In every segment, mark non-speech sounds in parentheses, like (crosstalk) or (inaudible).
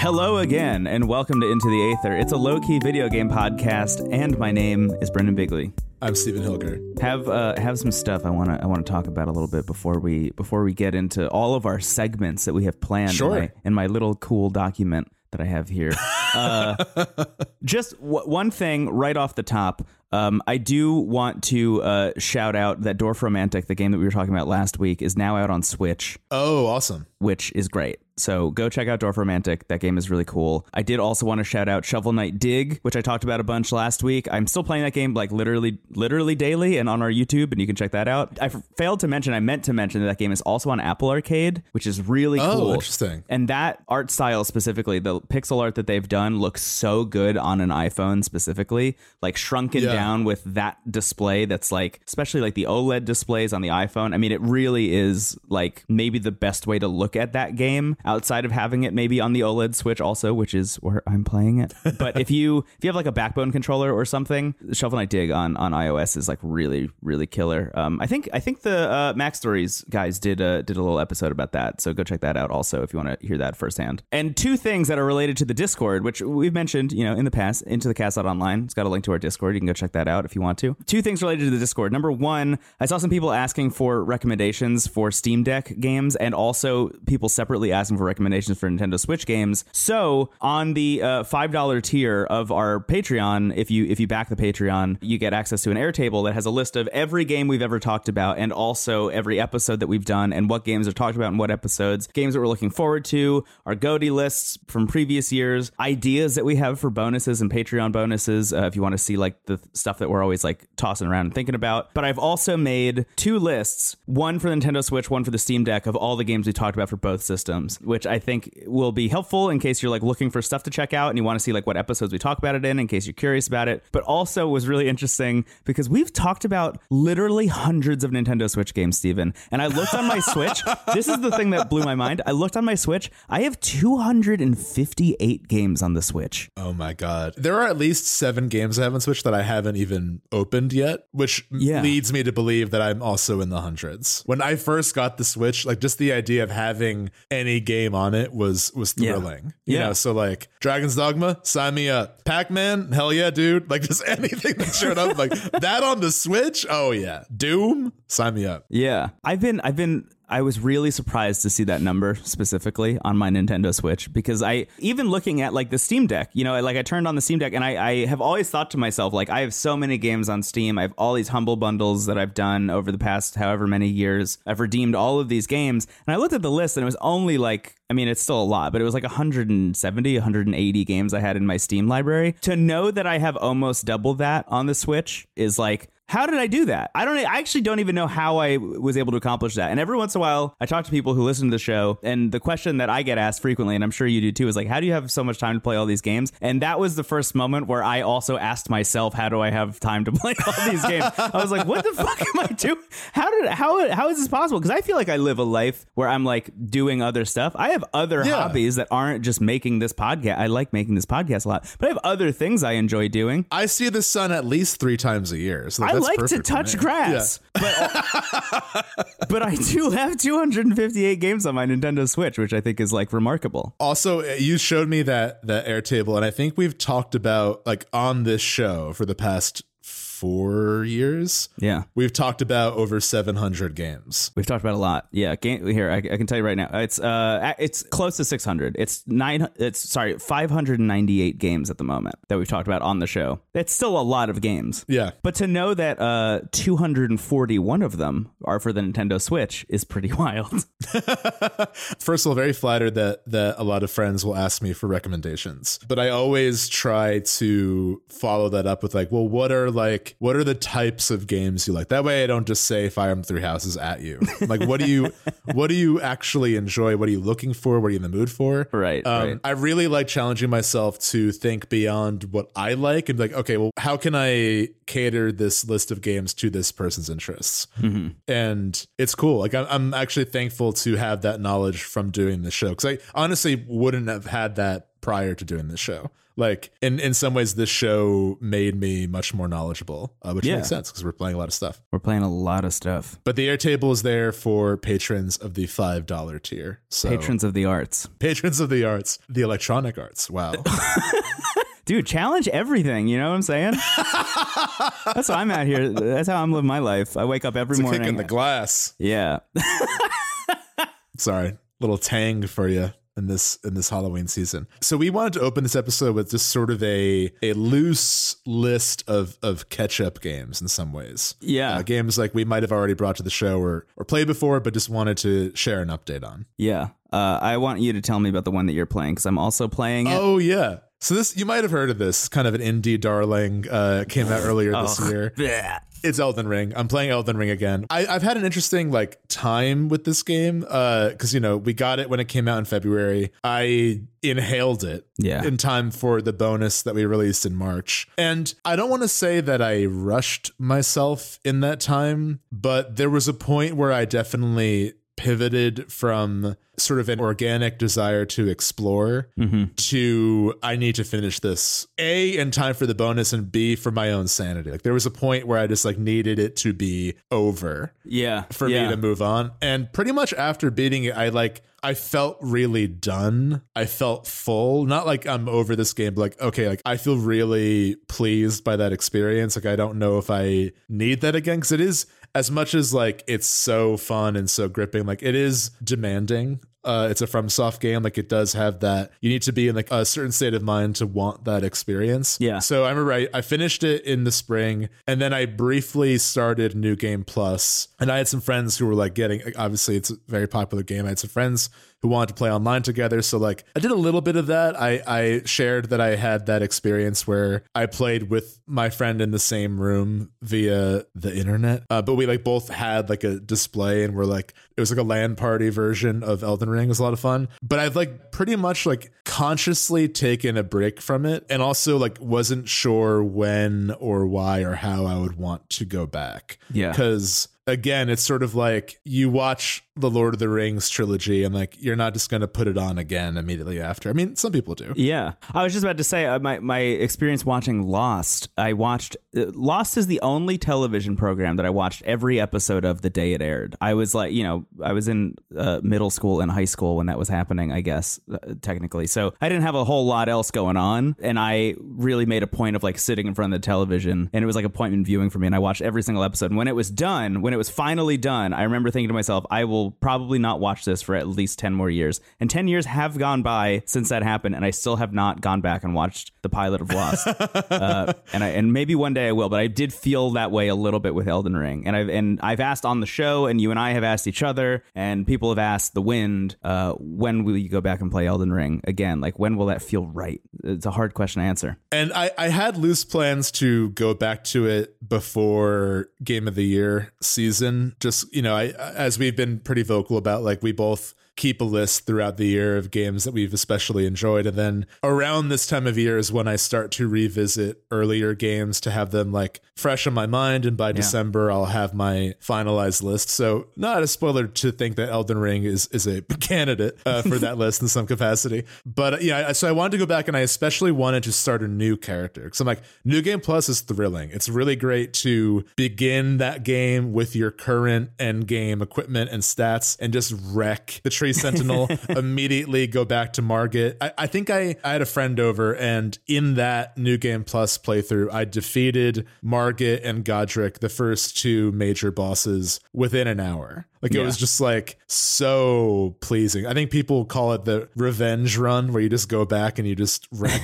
Hello again, and welcome to Into the Aether. It's a low key video game podcast, and my name is Brendan Bigley. I'm Stephen Hilger. Have uh, have some stuff I want to I want to talk about a little bit before we before we get into all of our segments that we have planned Sure. in, my, in my little cool document that I have here. Uh, (laughs) just w- one thing right off the top. Um, I do want to uh, shout out that Dorfromantik, the game that we were talking about last week, is now out on Switch Oh, awesome. which is great. So go check out Dorfromantik. That game is really cool. I did also want to shout out Shovel Knight Dig, which I talked about a bunch last week. I'm still playing that game like literally, literally daily, and on our YouTube, and you can check that out. I f- failed to mention, I meant to mention that that game is also on Apple Arcade, which is really Oh, cool. interesting. And that art style specifically, the pixel art that they've done looks so good on an iPhone specifically, like shrunken Yeah. down with that display that's like, especially like the OLED displays on the iPhone. I mean, it really is like maybe the best way to look at that game outside of having it maybe on the OLED Switch also, which is where I'm playing it. But if you (laughs) if you have like a backbone controller or something, Shovel Knight Dig on on iOS is like really really killer. Um, I think I think the uh, Mac Stories guys did a did a little episode about that, so go check that out also if you want to hear that firsthand. And two things that are related to the Discord, which we've mentioned, you know, in the past, into the cast out online. It's got a link to our Discord. You can go check that out if you want to. Two things related to the Discord. Number one, I saw some people asking for recommendations for Steam Deck games, and also people separately asking for recommendations for Nintendo Switch games. So on the uh, five dollar tier of our Patreon, if you if you back the Patreon, you get access to an Airtable that has a list of every game we've ever talked about, and also every episode that we've done, and what games are talked about in what episodes, games that we're looking forward to, our GOTY lists from previous years, ideas that we have for bonuses and Patreon bonuses. Uh, if you want to see like the stuff that we're always like tossing around and thinking about. But I've also made two lists, one for the Nintendo Switch, one for the Steam Deck of all the games we talked about for both systems, which I think will be helpful in case you're like looking for stuff to check out and you want to see like what episodes we talk about it in, in case you're curious about it. But also was really interesting because we've talked about literally hundreds of Nintendo Switch games, Steven. And I looked on my (laughs) Switch. This is the thing that blew my mind. I looked on my Switch. I have 258 games on the Switch. Oh my god. There are at least seven games I have on Switch that I haven't even opened yet, which Yeah. leads me to believe that I'm also in the hundreds. When I first got the Switch, like just the idea of having any game on it was was Yeah. thrilling. You Yeah. know, so like Dragon's Dogma, sign me up. Pac-Man, hell yeah, dude. Like just (laughs) anything that showed up, like that on the Switch. Oh yeah. Doom, sign me up. Yeah. I've been I've been I was really surprised to see that number specifically on my Nintendo Switch because I even looking at like the Steam Deck, you know, like I turned on the Steam Deck and I, I have always thought to myself, like, I have so many games on Steam. I have all these humble bundles that I've done over the past however many years. I've redeemed all of these games. And I looked at the list and it was only like I mean, it's still a lot, but it was like 170, 180 games I had in my Steam library. To know that I have almost double that on the Switch is like, how did I do that? I don't. I actually don't even know how I was able to accomplish that. And every once in a while, I talk to people who listen to the show, and the question that I get asked frequently, and I'm sure you do too, is like, "How do you have so much time to play all these games?" And that was the first moment where I also asked myself, "How do I have time to (laughs) play all these games?" I was like, "What the fuck am I doing? How did how how is this possible?" Because I feel like I live a life where I'm like doing other stuff. I have other Yeah. hobbies that aren't just making this podcast. I like making this podcast a lot, but I have other things I enjoy doing. I see the sun at least three times a year. So that's like to touch grass, but (laughs) but I do have 258 games on my Nintendo Switch, which I think is like remarkable. Also, uh, you showed me that that Airtable, and I think we've talked about like on this show for the past four years. Yeah. We've talked about over 700 games. We've talked about a lot. Yeah, game, here I, I can tell you right now. It's uh, it's close to 600. It's nine. It's sorry, 598 games at the moment that we've talked about on the show. It's still a lot of games. Yeah. But to know that uh, 241 of them are for the Nintendo Switch is pretty (laughs) wild. (laughs) First of all, very flattered that that a lot of friends will ask me for recommendations, but I always try to follow that up with like, well, what are like what are the types of games you like? That way, I don't just say Fire Emblem Three Houses at you. Like, what do you (laughs) what do you actually enjoy? What are you looking for? What are you in the mood for? Right, Um, right. I really like challenging myself to think beyond what I like and be like, okay, well, how can I cater this list of games to this person's interests? Mm-hmm. And it's cool. Like, I'm, I'm actually thankful to have that knowledge from doing the show because I honestly wouldn't have had that prior to doing the show. Like in in some ways, this show made me much more knowledgeable, uh, which Yeah. makes sense because we're playing a lot of stuff. We're playing a lot of stuff. But the Airtable is there for patrons of the five dollar tier. So Patrons of the arts. patrons of the arts, the electronic arts. Wow. (laughs) Dude, challenge everything. You know what I'm saying? (laughs) That's what I'm at here. That's how I'm living my life. I wake up every It's morning. in the glass. yeah. (laughs) Sorry, little tang for you in this in this Halloween season. So we wanted to open this episode with just sort of a a loose list of of catch up games in some ways. Yeah. Uh, games like we might have already brought to the show or or played before, but just wanted to share an update on. Yeah. Uh, I want you to tell me about the one that you're playing because I'm also playing it. Oh yeah. So this you might have heard of this. Kind of an indie darling. Uh, came out earlier this Oh. (laughs) year. Bleh. It's Elden Ring. I'm playing Elden Ring again. I, I've had an interesting like time with this game Uh, because you know we got it when it came out in February. I inhaled it Yeah. in time for the bonus that we released in March, and I don't want to say that I rushed myself in that time, but there was a point where I definitely pivoted from sort of an organic desire to explore Mhm. to I need to finish this A in time for the bonus and B for my own sanity. Like there was a point where I just like needed it to be over Yeah. for yeah. me to move on. And pretty much after beating it, I like I felt really done. I felt full. Not like I'm over this game, but like, okay, like I feel really pleased by that experience. Like I don't know if I need that again. Cause it is as much as like it's so fun and so gripping, like it is demanding. Uh, it's a FromSoft game. Like it does have that. You need to be in like a certain state of mind to want that experience. Yeah. So I remember I, I finished it in the spring, and then I briefly started New Game Plus, and I had some friends who were like getting. Obviously, it's a very popular game. I had some friends who wanted to play online together. So like I did a little bit of that. I I shared that I had that experience where I played with my friend in the same room via the internet. Uh, but we like both had like a display and we're like it was like a LAN party version of Elden Ring. It was a lot of fun. But I've like pretty much like consciously taken a break from it and also like wasn't sure when or why or how I would want to go back. Yeah. Because again, it's sort of like you watch the Lord of the Rings trilogy and like you're not just going to put it on again immediately after. I mean, some people do. Yeah, I was just about to say uh, my my experience watching Lost. I watched uh, Lost is the only television program that I watched every episode of the day it aired. I was like, you know, I was in uh, middle school and high school when that was happening. I guess uh, technically, so I didn't have a whole lot else going on, and I really made a point of like sitting in front of the television, and it was like appointment viewing for me. And I watched every single episode. And when it was done, when it was finally done, I remember thinking to myself, I will probably not watch this for at least 10 more years. And 10 years have gone by since that happened, and I still have not gone back and watched the pilot of Lost. (laughs) uh, and I and maybe one day I will, but I did feel that way a little bit with Elden Ring. And I've and I've asked on the show, and you and I have asked each other, and people have asked The Wind, uh, when will you go back and play Elden Ring again? Like when will that feel right? It's a hard question to answer. And I, I had loose plans to go back to it before Game of the Year season. Just, you know, I as we've been pretty vocal about, like we both keep a list throughout the year of games that we've especially enjoyed. And then around this time of year is when I start to revisit earlier games to have them like fresh in my mind. And by December, I'll have my finalized list. So not a spoiler to think that Elden Ring is, is a (laughs) candidate uh, for that list in some capacity. But yeah, so I wanted to go back and I especially wanted to start a new character. Because I'm like, New Game Plus is thrilling. It's really great to begin that game with your current end game equipment and stats and just wreck the Tree Sentinel, immediately go back to Margit. I, I think I, I had a friend over, and in that New Game Plus playthrough, I defeated Margit and Godrick, the first two major bosses, within an hour. Like it was just like so pleasing. I think people call it the revenge run, where you just go back and you just wreck.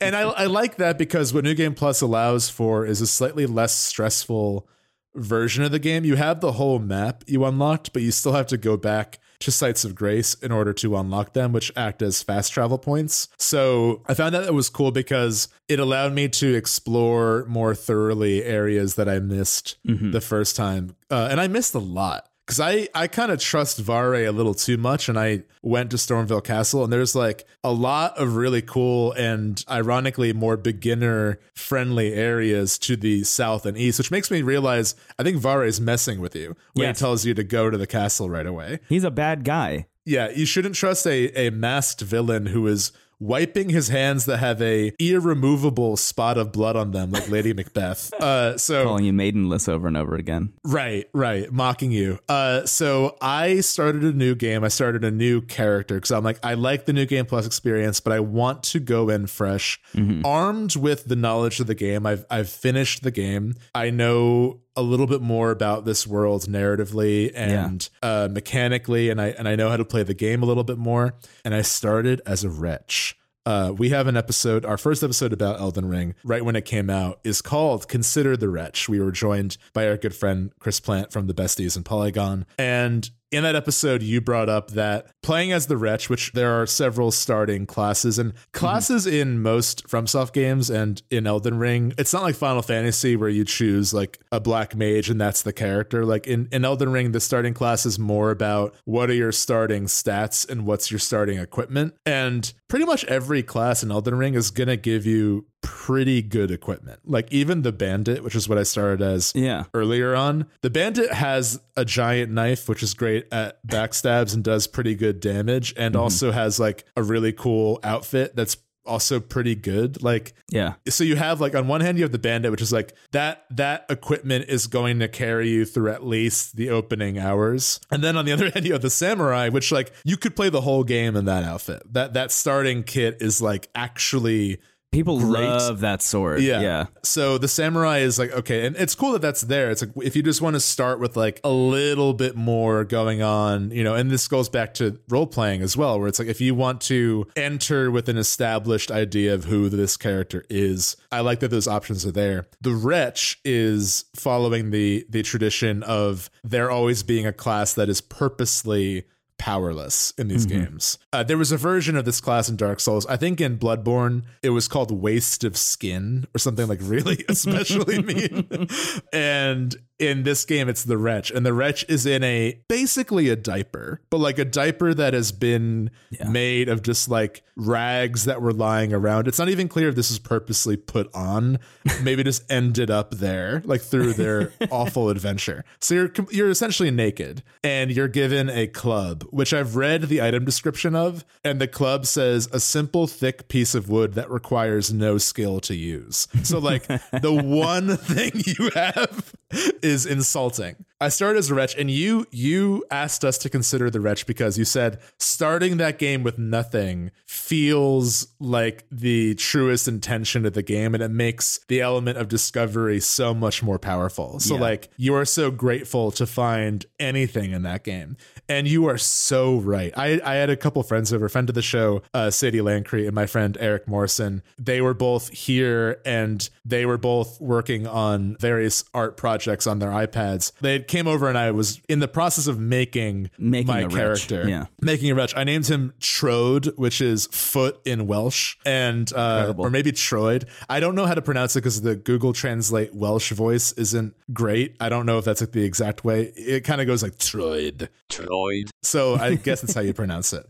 and I, I like that because what New Game Plus allows for is a slightly less stressful version of the game. You have the whole map you unlocked, but you still have to go back to sites of grace in order to unlock them, which act as fast travel points. So I found that it was cool because it allowed me to explore more thoroughly areas that I missed the first time. Uh, and I missed a lot. Because I, I kind of trust Vare a little too much, and I went to Stormveil Castle, and there's like a lot of really cool and ironically more beginner friendly areas to the south and east, which makes me realize I think Vare is messing with you when Yes. he tells you to go to the castle right away. He's a bad guy. Yeah, you shouldn't trust a, a masked villain who is wiping his hands that have a irremovable spot of blood on them, like Lady Macbeth. Uh, so Calling you maidenless over and over again. Right, right, mocking you. Uh, so I started a new game. I started a new character because I'm like, I like the new game plus experience, but I want to go in fresh, armed with the knowledge of the game. I've I've finished the game. I know a little bit more about this world narratively and uh, mechanically, and I and I know how to play the game a little bit more. And I started as a wretch. Uh, we have an episode, our first episode about Elden Ring, right when it came out, is called Consider the Wretch. We were joined by our good friend Chris Plant from the Besties and Polygon. And in that episode, you brought up that playing as the Wretch, which there are several starting classes, and mhm. classes in most FromSoft games and in Elden Ring, it's not like Final Fantasy where you choose like a black mage and that's the character. Like in, in Elden Ring, the starting class is more about what are your starting stats and what's your starting equipment. And pretty much every class in Elden Ring is going to give you pretty good equipment. Like even the bandit, which is what I started as Yeah. earlier on. The bandit has a giant knife, which is great at backstabs and does pretty good damage, and mm-hmm. also has like a really cool outfit that's also pretty good. Like Yeah. so you have like on one hand you have the bandit which is like that that equipment is going to carry you through at least the opening hours and then on the other (laughs) hand you have the samurai which like you could play the whole game in that outfit that that starting kit is like actually People Great. love that sword. yeah. Yeah. So the samurai is like, okay, and it's cool that that's there. It's like, if you just want to start with like a little bit more going on, you know, and this goes back to role playing as well, where it's like, if you want to enter with an established idea of who this character is, I like that those options are there. The wretch is following the, the tradition of there always being a class that is purposely powerless in these games. Uh, there was a version of this class in Dark Souls. I think in Bloodborne, it was called Waste of Skin or something like really (laughs) especially mean. (laughs) and in this game, it's the Wretch, and the Wretch is in a basically a diaper, but like a diaper that has been made of just like rags that were lying around. It's not even clear if this is purposely put on. Maybe just ended up there, like through their (laughs) awful adventure. So you're you're essentially naked, and you're given a club, which I've read the item description of, and the club says a simple thick piece of wood that requires no skill to use. So like the (laughs) one thing you have is insulting. I started as a wretch, and you you asked us to consider the wretch because you said starting that game with nothing feels like the truest intention of the game, and it makes the element of discovery so much more powerful. So Yeah. like you are so grateful to find anything in that game. And you are so right. I, I had a couple friends over, friend of the show, uh, Sadie Lancrete, and my friend Eric Morrison. They were both here and they were both working on various art projects on their iPads. They came over and I was in the process of making, Making my a wretch, character. yeah. Making a wretch. I named him Troed, which is foot in Welsh, and uh, or maybe Troid. I don't know how to pronounce it because the Google Translate Welsh voice isn't great. I don't know if that's like the exact way. It kind of goes like Troid. Troid. So I guess that's how you (laughs) pronounce it.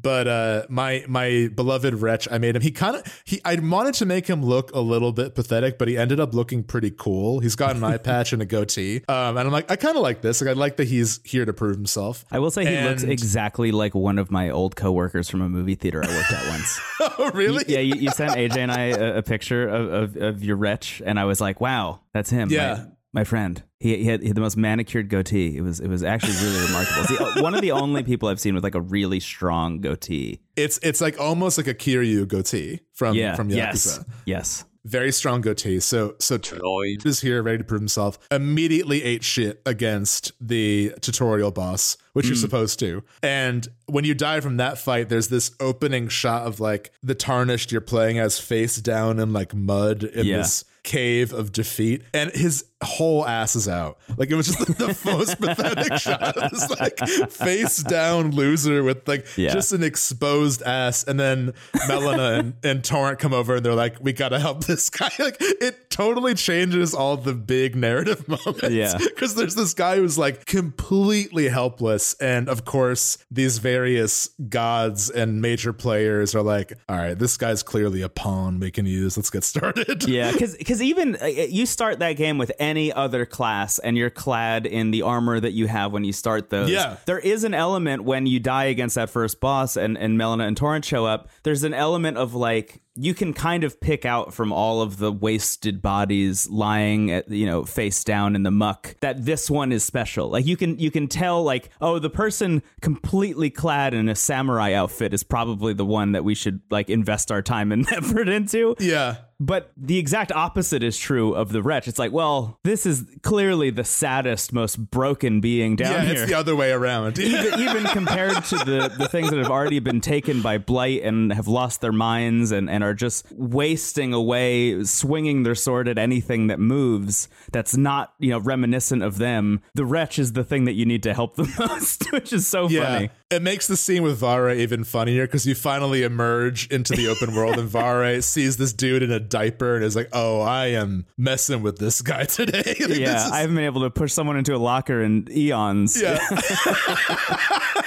But uh, my my beloved wretch, I made him. He kind of he. I wanted to make him look a little bit pathetic, but he ended up looking pretty cool. He's got an eye (laughs) patch and a goatee, um, and I'm like, I kind of like this. Like, I like that he's here to prove himself. I will say he looks exactly like one of my old coworkers from a movie theater I worked at once. (laughs) oh, really? yeah, you, you sent AJ and I a, a picture of, of, of your wretch, and I was like, wow, that's him. Yeah. My friend. He, he, had, he had the most manicured goatee. It was it was actually really remarkable. See, one of the only people I've seen with like a really strong goatee. It's it's like almost like a Kiryu goatee from Yeah. from Yakuza. yes. Yes. Very strong goatee. So so Troid. is here ready to prove himself. Immediately ate shit against the tutorial boss, which Hmm. you're supposed to. And when you die from that fight, there's this opening shot of like the tarnished you're playing as face down in like mud in Yeah. this cave of defeat, and his whole ass is out. Like it was just the, (laughs) the most pathetic shot. Was like face down loser with like Yeah. just an exposed ass, and then Melina and, and Torrent come over and they're like, "We gotta help this guy." (laughs) Like it totally changes all the big narrative (laughs) moments. Yeah. because there's this guy who's like completely helpless, and of course these various gods and major players are like, "All right, this guy's clearly a pawn we can use. Let's get started." Yeah, because because even uh, you start that game with any other class and you're clad in the armor that you have when you start those. Yeah. There is an element when you die against that first boss and, and Melina and Torrent show up, there's an element of like, you can kind of pick out from all of the wasted bodies lying at you know face down in the muck that this one is special like you can you can tell like oh the person completely clad in a samurai outfit is probably the one that we should like invest our time and (laughs) effort into Yeah. But the exact opposite is true of the wretch. It's like, well, this is clearly the saddest, most broken being down Yeah, here. it's the other way around. (laughs) even, even compared to the, the things that have already been taken by blight and have lost their minds and, and are just wasting away, swinging their sword at anything that moves that's not, you know, reminiscent of them. The wretch is the thing that you need to help the (laughs) most, which is so Yeah. funny. It makes the scene with Vare even funnier because you finally emerge into the open world and Vare (laughs) sees this dude in a diaper and is like, oh, I am messing with this guy (laughs) today. (laughs) Like, Yeah, is- I haven't been able to push someone into a locker in eons. yeah.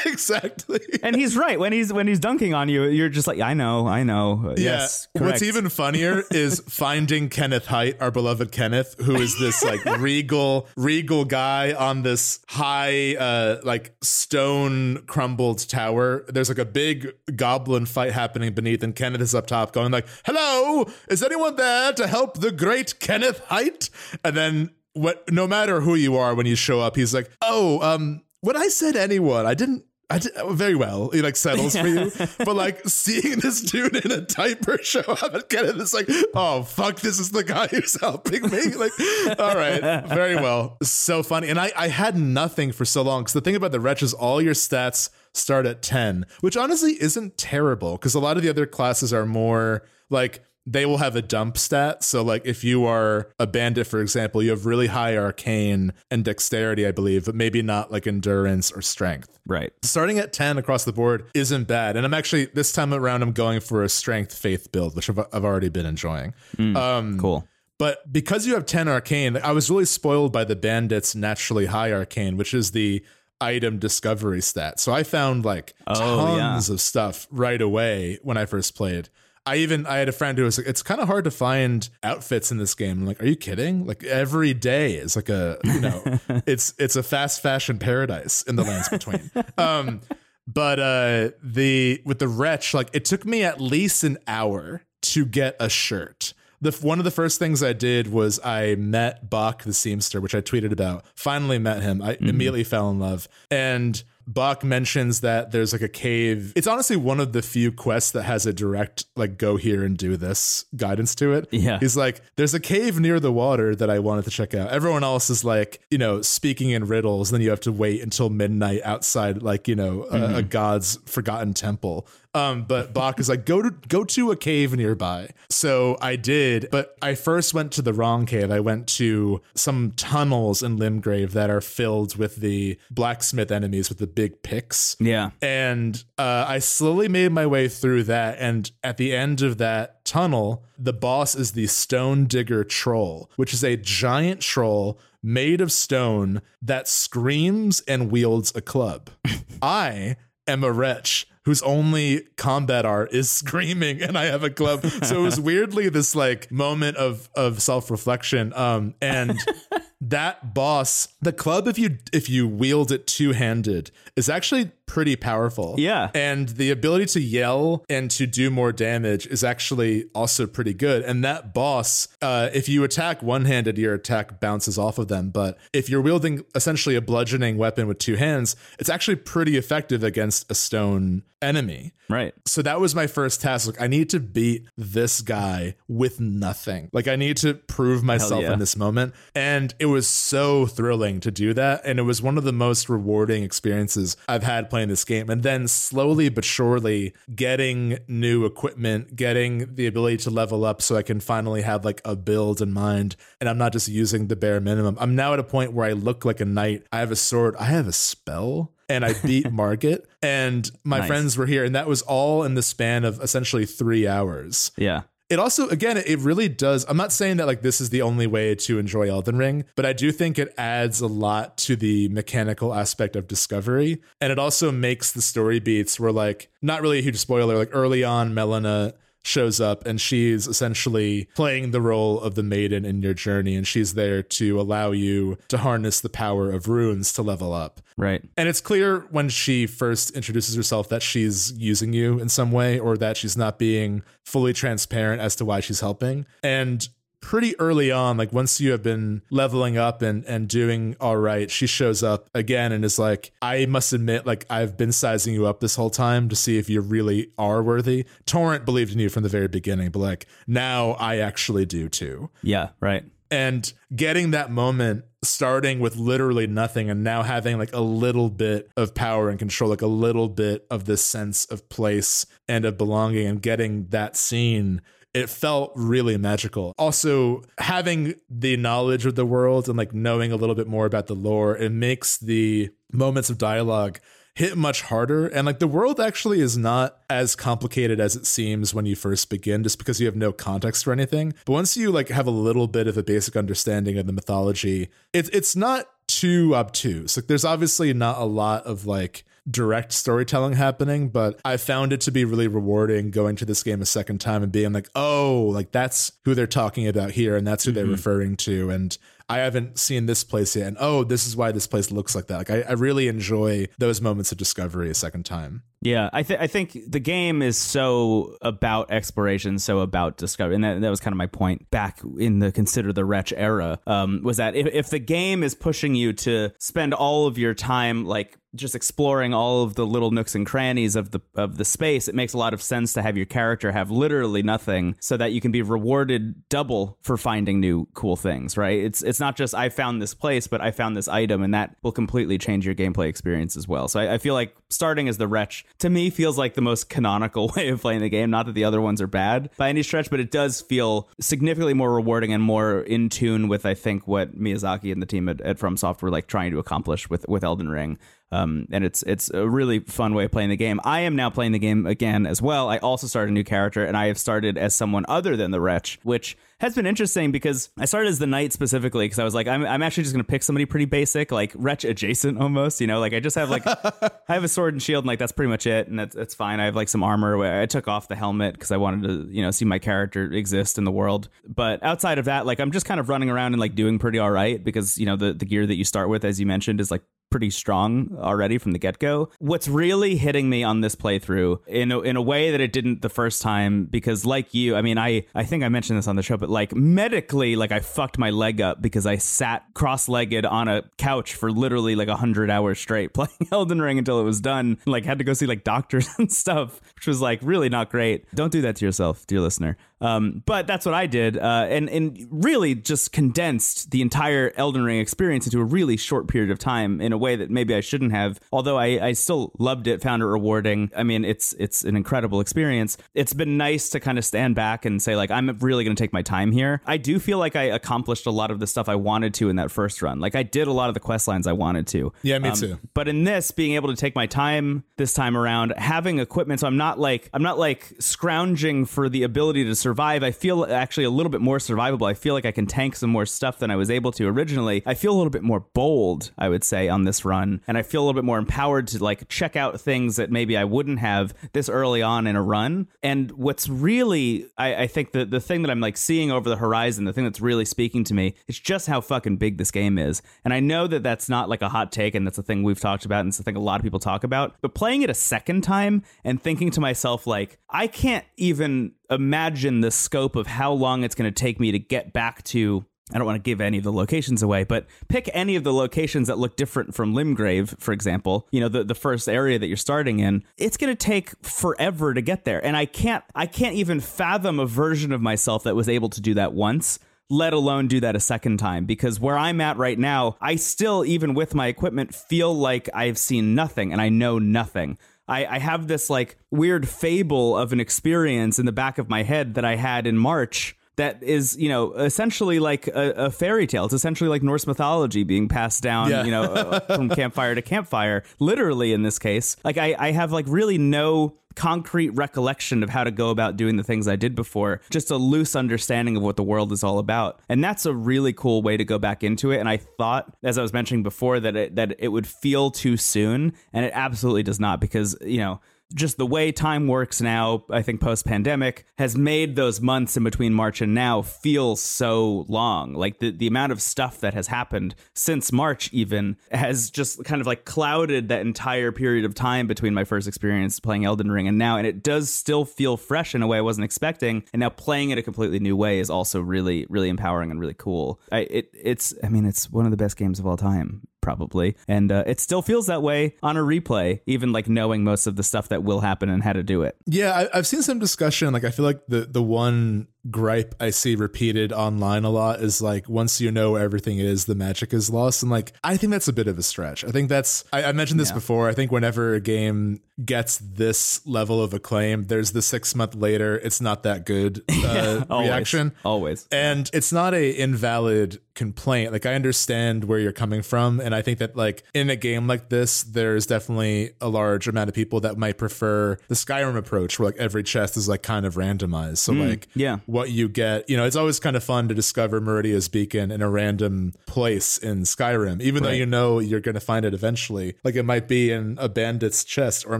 exactly. And he's right when he's when he's dunking on you. You're just like, I know, I know. Yeah. Yes, What's even funnier is finding Kenneth Haight, our beloved Kenneth, who is this like regal, regal guy on this high, uh, like stone crumbled tower. There's like a big goblin fight happening beneath, and Kenneth is up top going like, "Hello, is anyone there to help the great Kenneth Haight?" And then what? No matter who you are, when you show up, he's like, "Oh, um, when I said anyone, I didn't." I did very well. He like settles for you, (laughs) but like seeing this dude in a diaper (laughs) show up and Kenneth is like, oh fuck, this is the guy who's helping me. (laughs) Like, all right, very well, so funny. And I I had nothing for so long because the thing about the wretch is all your stats start at ten, which honestly isn't terrible because a lot of the other classes are more like they will have a dump stat. So, like, if you are a bandit, for example, you have really high arcane and dexterity, I believe, but maybe not like endurance or strength. right. Starting at 10 across the board isn't bad. And I'm actually, this time around, I'm going for a strength faith build, which I've, I've already been enjoying. Um, Cool. but because you have 10 arcane, I was really spoiled by the bandits' naturally high arcane, which is the item discovery stat. So I found like Oh, yeah. tons of stuff right away when I first played. I even I had a friend who was like, it's kind of hard to find outfits in this game. I'm like, are you kidding? Like every day is like a you know, (laughs) it's it's a fast fashion paradise in the lands between. um, but uh, the with the wretch, like it took me at least an hour to get a shirt. The one of the first things I did was I met Boc the seamster, which I tweeted about. Finally met him. I mm-hmm. immediately fell in love, and Boc mentions that there's like a cave. It's honestly one of the few quests that has a direct like go here and do this guidance to it. Yeah. He's like, there's a cave near the water that I wanted to check out. Everyone else is like, you know, speaking in riddles. Then you have to wait until midnight outside, like, you know, a, a mm-hmm. god's forgotten temple. Um, but Boc is like, go to go to a cave nearby. So I did, but I first went to the wrong cave. I went to some tunnels in Limgrave that are filled with the blacksmith enemies with the big picks. Yeah. And uh, I slowly made my way through that. And at the end of that tunnel, the boss is the Stone Digger Troll, which is a giant troll made of stone that screams and wields a club. (laughs) I am a wretch whose only combat art is (laughs) screaming and I have a club. So it was (laughs) weirdly this like moment of of self-reflection. Um and (laughs) that boss, the club if you if you wield it two-handed is actually pretty powerful. Yeah. And the ability to yell and to do more damage is actually also pretty good. And that boss, uh, if you attack one handed, your attack bounces off of them. But if you're wielding essentially a bludgeoning weapon with two hands, it's actually pretty effective against a stone enemy. Right. So that was my first task. Like, I need to beat this guy with nothing. Like, I need to prove myself yeah. in this moment. And it was so thrilling to do that. And it was one of the most rewarding experiences I've had playing this game. And then slowly but surely getting new equipment, getting the ability to level up so I can finally have like a build in mind. And I'm not just using the bare minimum. I'm now at a point where I look like a knight. I have a sword, I have a spell and I beat (laughs) Margit. And my Nice. friends were here, and that was all in the span of essentially three hours. Yeah. It also, again, it really does. I'm not saying that like this is the only way to enjoy Elden Ring, but I do think it adds a lot to the mechanical aspect of discovery. And it also makes the story beats where, like, not really a huge spoiler, like early on, Melina shows up and she's essentially playing the role of the maiden in your journey and she's there to allow you to harness the power of runes to level up. Right. And it's clear when she first introduces herself that she's using you in some way or that she's not being fully transparent as to why she's helping. And pretty early on, like once you have been leveling up and and doing all right, she shows up again and is like, I must admit, like I've been sizing you up this whole time to see if you really are worthy. Torrent believed in you from the very beginning, but like now I actually do too. Yeah, right. And getting that moment starting with literally nothing and now having like a little bit of power and control, like a little bit of this sense of place and of belonging and getting that scene it felt really magical. Also, having the knowledge of the world and like knowing a little bit more about the lore, it makes the moments of dialogue hit much harder. And like the world actually is not as complicated as it seems when you first begin, just because you have no context for anything. But once you like have a little bit of a basic understanding of the mythology, it's it's not too obtuse. Like there's obviously not a lot of like direct storytelling happening, but I found it to be really rewarding going to this game a second time and being like, oh, like that's who they're talking about here and that's who mm-hmm. they're referring to. And I haven't seen this place yet. And oh, this is why this place looks like that. Like I, I really enjoy those moments of discovery a second time. Yeah, I think I think the game is so about exploration, so about discovery, and that, that was kind of my point back in the consider the wretch era. Um, was that if, if the game is pushing you to spend all of your time like just exploring all of the little nooks and crannies of the of the space, it makes a lot of sense to have your character have literally nothing, so that you can be rewarded double for finding new cool things. Right? It's it's not just I found this place, but I found this item, and that will completely change your gameplay experience as well. So I, I feel like starting as the wretch to me feels like the most canonical (laughs) way of playing the game. Not that the other ones are bad by any stretch, but it does feel significantly more rewarding and more in tune with I think what Miyazaki and the team at, at From Software like trying to accomplish with with Elden Ring. Um, and it's it's a really fun way of playing the game. I am now playing the game again as well. I also started a new character, and I have started as someone other than the wretch, which has been interesting because I started as the knight specifically because I was like, I'm, I'm actually just going to pick somebody pretty basic, like wretch adjacent almost, you know, like I just have like, (laughs) I have a sword and shield and like that's pretty much it. And that's, that's fine. I have like some armor. I took off the helmet because I wanted to, you know, see my character exist in the world. But outside of that, like I'm just kind of running around and like doing pretty all right because, you know, the, the gear that you start with, as you mentioned, is like pretty strong already from the get go. What's really hitting me on this playthrough in a, in a way that it didn't the first time, because like you, I mean, I, I think I mentioned this on the show, but like medically, like I fucked my leg up because I sat cross legged on a couch for literally like a hundred hours straight (laughs) playing Elden Ring until it was done. Like had to go see like doctors (laughs) and stuff, which was like really not great. Don't do that to yourself, dear listener. Um, but that's what I did, uh, and and really just condensed the entire Elden Ring experience into a really short period of time in a way that maybe I shouldn't have. Although I, I still loved it, found it rewarding. I mean, it's it's an incredible experience. It's been nice to kind of stand back and say like I'm really going to take my time here. I do feel like I accomplished a lot of the stuff I wanted to in that first run. Like I did a lot of the quest lines I wanted to. Yeah, me um, too. But in this, being able to take my time this time around, having equipment, so I'm not like I'm not like scrounging for the ability to survive survive. I feel actually a little bit more survivable. I feel like I can tank some more stuff than I was able to originally. I feel a little bit more bold, I would say, on this run. And I feel a little bit more empowered to like check out things that maybe I wouldn't have this early on in a run. And what's really, I, I think the, the thing that I'm like seeing over the horizon, the thing that's really speaking to me, is just how fucking big this game is. And I know that that's not like a hot take and that's a thing we've talked about and it's a thing a lot of people talk about. But playing it a second time and thinking to myself, like, I can't even imagine the scope of how long it's going to take me to get back to I don't want to give any of the locations away, but pick any of the locations that look different from Limgrave, for example. You know, the, the first area that you're starting in. It's going to take forever to get there, and I can't I can't even fathom a version of myself that was able to do that once. Let alone do that a second time, because where I'm at right now, I still, even with my equipment, feel like I've seen nothing and I know nothing. I, I have this like weird fable of an experience in the back of my head that I had in March that is, you know, essentially like a, a, fairy tale. It's essentially like Norse mythology being passed down, yeah. you know, uh, from (laughs) campfire to campfire, literally in this case. Like I, I have like really no concrete recollection of how to go about doing the things I did before, just a loose understanding of what the world is all about. And that's a really cool way to go back into it. And I thought, as I was mentioning before, that it, that it would feel too soon, and it absolutely does not because, you know, just the way time works now, I think post pandemic has made those months in between March and now feel so long. Like the, the amount of stuff that has happened since March even has just kind of like clouded that entire period of time between my first experience playing Elden Ring and now. And it does still feel fresh in a way I wasn't expecting. And now playing it a completely new way is also really, really empowering and really cool. I, it, it's, I mean, it's one of the best games of all time probably. And uh, it still feels that way on a replay, even like knowing most of the stuff that will happen and how to do it. Yeah, I, I've seen some discussion. Like, I feel like the the one gripe I see repeated online a lot is like once you know everything is, the magic is lost. And like I think that's a bit of a stretch. I think that's I, I mentioned this yeah. before. I think whenever a game gets this level of acclaim, there's the six month later, it's not that good (laughs) uh, yeah, always, reaction. Always. And it's not a invalid complaint. Like I understand where you're coming from. And I think that like in a game like this, there's definitely a large amount of people that might prefer the Skyrim approach where like every chest is like kind of randomized. So mm, like yeah what you get. You know, it's always kind of fun to discover Meridia's beacon in a random place in Skyrim, even right. though you know you're going to find it eventually. Like it might be in a bandit's chest, or it